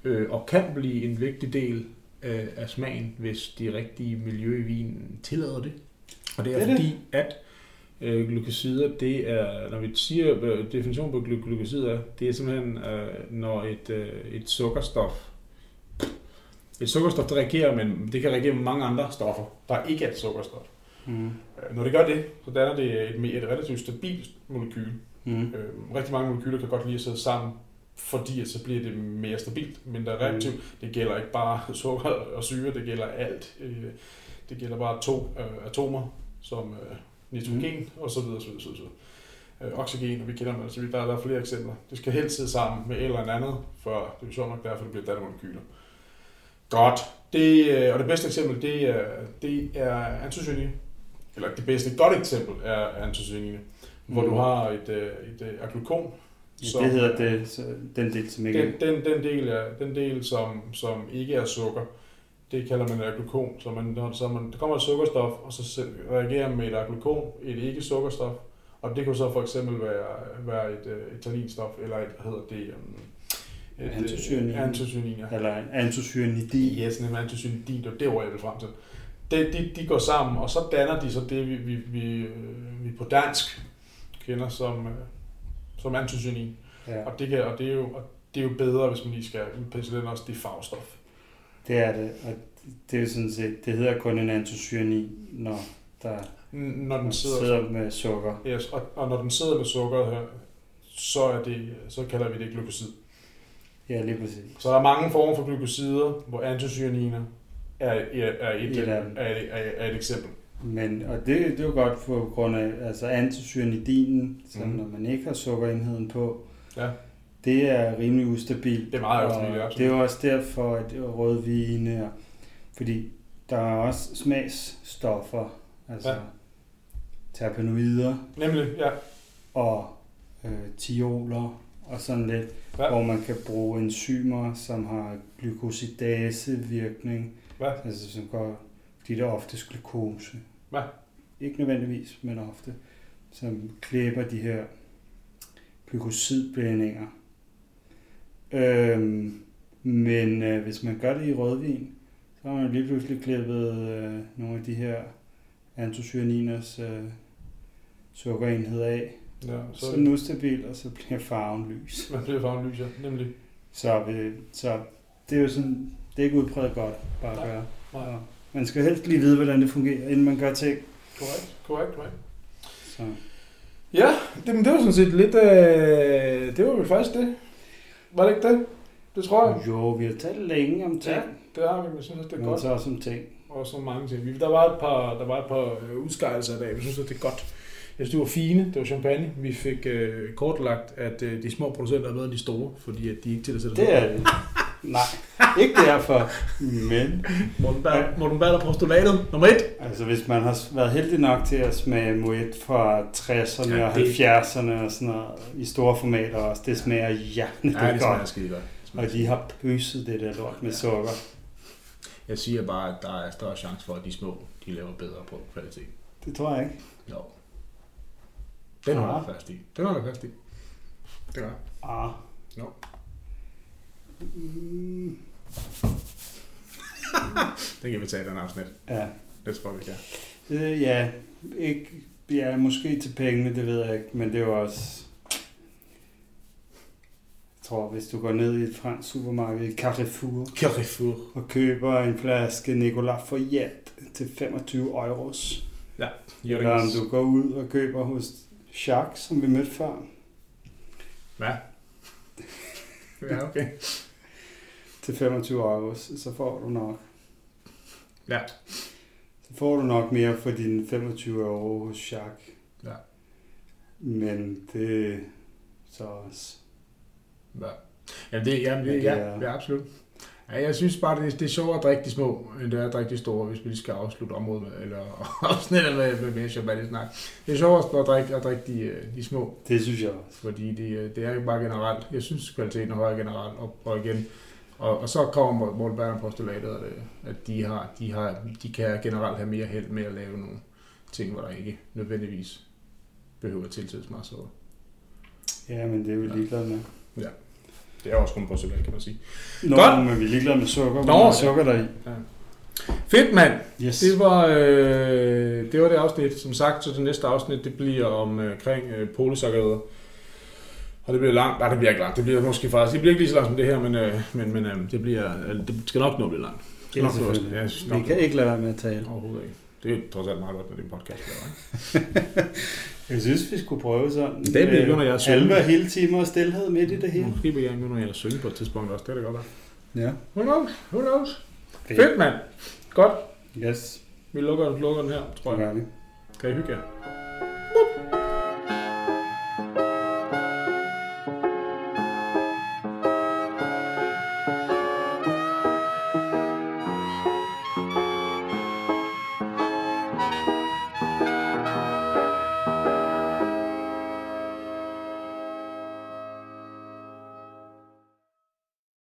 øh, og kan blive en vigtig del af, af smagen, hvis de rigtige miljø i vinen tillader det. Og det er, Det det er fordi, at øh, glykosider, det er, når vi siger, definitionen på gly- glykosider, det er simpelthen, øh, når et, øh, et sukkerstof, et sukkerstof, der reagerer, men det kan reagere med mange andre stoffer, der ikke er et sukkerstof. Mm. Øh, Når det gør det, så danner det et, et relativt stabilt molekyl. Mm. Øh, rigtig mange molekyler kan godt lide at sidde sammen, fordi at så bliver det mere stabilt, mindre reaktivt. Mm. Det gælder ikke bare sukker og syre, det gælder alt. Øh, det gælder bare to øh, atomer, som øh, nitrogen mm. og så videre, så videre, så videre. Øh, oxygen, og vi kender dem, altså der, der er flere eksempler. Det skal helst sidde sammen med et eller andet, for det er jo sjovt nok derfor, det bliver dannet molekyler. Godt. Det, øh, og det bedste eksempel, det er, det er antocyanin. Eller det bedste, godt eksempel er antocyanin, mm. hvor du har et, øh, et, et aglykon. Ja, det hedder det, den del, som ikke Den, den, den, del, er, den del som, som ikke er sukker, det kalder man et aglykon. Så, man, så man, der kommer et sukkerstof, og så reagerer man med et aglykon, et ikke-sukkerstof. Og det kunne så for eksempel være, være et, øh, et tanninstof, eller et, hvad hedder det? Um, øh, Antocyanin. Antocyanin, ja. eller en antocyanidin. Yes, nemlig antocyanin, det var det, hvor jeg vil frem til. Det, de, de går sammen, og så danner de så det, vi, vi, vi, øh, vi på dansk kender som, øh, som antocyanin. Ja, Og det, kan, og, det er jo, og det er jo bedre, hvis man lige skal udpensle den også, det er farvestof. det er det. Og det er jo sådan set, det hedder kun en antocyanin, når der Når den sidder, sidder med sukker. Yes, og, og når den sidder med sukkeret her, så, er det, så kalder vi det glykosid. Ja, lige præcis. Så der er mange former for glykosider, hvor antocyaniner er, er, er, et, Et er, er, er et eksempel. Men, og det, det er jo godt på grund af, altså antocyanidinen, som Mhm. når man ikke har sukkerenheden på, Ja. det er rimelig ustabilt. Det er meget ustabilt, det er jo også derfor, at rødvine, og- fordi der er også smagsstoffer, altså ja. terpenoider Nemlig, ja. og øh, tioler og sådan lidt, ja. hvor man kan bruge enzymer, som har glykosidasevirkning, Ja. altså som går, fordi det er oftest glukose. Ja. Ikke nødvendigvis, men ofte, som klæber de her glykosidbindinger. Øhm, men øh, hvis man gør det i rødvin, så har man lige pludselig klippet øh, nogle af de her antocyaniners øh, sukkerenhed af. Ja Så så den ustabil, og så bliver farven lys. man bliver farven lys, ja. Nemlig. Så, vi, så det er jo sådan, det er ikke udpræget godt bare at Nej. gøre. Nej. Og man skal helst lige vide, hvordan det fungerer, inden man gør ting. Korrekt, korrekt, korrekt. Så. Ja, det, men det var sådan set lidt... Øh, det var vel faktisk det. Var det ikke det? Det tror jeg. Jo, vi har talt længe om ting, Ja, det har vi, men jeg synes, at det er men godt. så også om ting. Og så mange ting. Vi- Der var et par, der var et par øh, udskejelser i dag. Jeg synes, at det er godt. Jeg synes, det var fine. Det var champagne. Vi fik øh, kortlagt, at øh, de små producenter er bedre end de store, fordi at de ikke til at sætte Det er det. Nej, ikke derfor. Men Morten Berg, Morten Berg. Nummer et. altså, hvis man har været heldig nok til at smage Moet fra 60'erne Ja, og det- 70'erne og sådan noget, i store formater også, det smager hjernet Ja, det smager godt. skide godt. Det smager Og de har pøset det der lort med sukker. Jeg siger bare, at der er større chance for, at de små de laver bedre på kvalitet. Det tror jeg ikke. Jo. Den holder Ja. jeg fast i. Den holder jeg fast i. Det gør jeg. Ah. Jo. Mm, Den kan vi tage i den afsnit. ja. Det tror vi kan. Øh, ja, ikke, ja, måske til pengene, det ved jeg ikke, men det er jo også... Jeg tror, hvis du går ned i et fransk supermarked Carrefour Carrefour. og køber en flaske Nicolas Foyet til 25 euros, eller om du går ud og køber hos Jacques, som vi mødte før, Ja. Ja, okay. til 25 euros, så får du nok. Ja. så får du nok mere for dine 25 år hos Jacques. Ja. Men det er så også... Ja. Ja, det, ja, det, ja, ja, absolut. Ja, jeg synes bare, det, det er sjovere at drikke de små, end det er at drikke de store, hvis vi lige skal afslutte området med, eller afsnittet med, med, med Shabbat snak. Det er sjovere at drikke, at drikke de, øh, de små, Det synes jeg også. fordi det, øh, det er jo bare generelt. Jeg synes, kvaliteten er højere generelt, og, og igen, og, og så kommer Berner postulatet, at, øh, at de, har, de, har, de kan generelt have mere held med at lave nogle ting, hvor der ikke nødvendigvis behøver tilsættes meget sukker. Ja, men det er vi Ja. ligeglade med. Det er også kun postulat, kan man sige. Nå, Godt. men vi er ligeglade med sukker. Nå, ja. er sukker deri. Fedt, mand! Yes. Det var, øh, det var det afsnit. Som sagt, så det næste afsnit, det bliver om, øh, omkring øh, polysakkarider. Og det bliver langt. Nej, det bliver ikke langt. Det bliver måske faktisk... Det bliver ikke lige så langt som det her, men, øh, men, men øh, det, bliver, øh, det skal nok nå at blive langt. Ja, selvfølgelig. Ja, Vi kan ikke lade være med at tale. Overhovedet ikke. Det er trods alt meget godt, når det er en podcast. Ikke? Jeg synes, vi skulle prøve sådan. Det bliver begynder jeg at synge. Alva hele timer og stillhed midt i det hele. Måske vil jeg begynde at synge på et tidspunkt også. Det er det godt være. Ja. Who knows? Who knows? Fedt, mand. Godt. Yes. Vi lukker, lukker den her, tror jeg. Kan I hygge jer?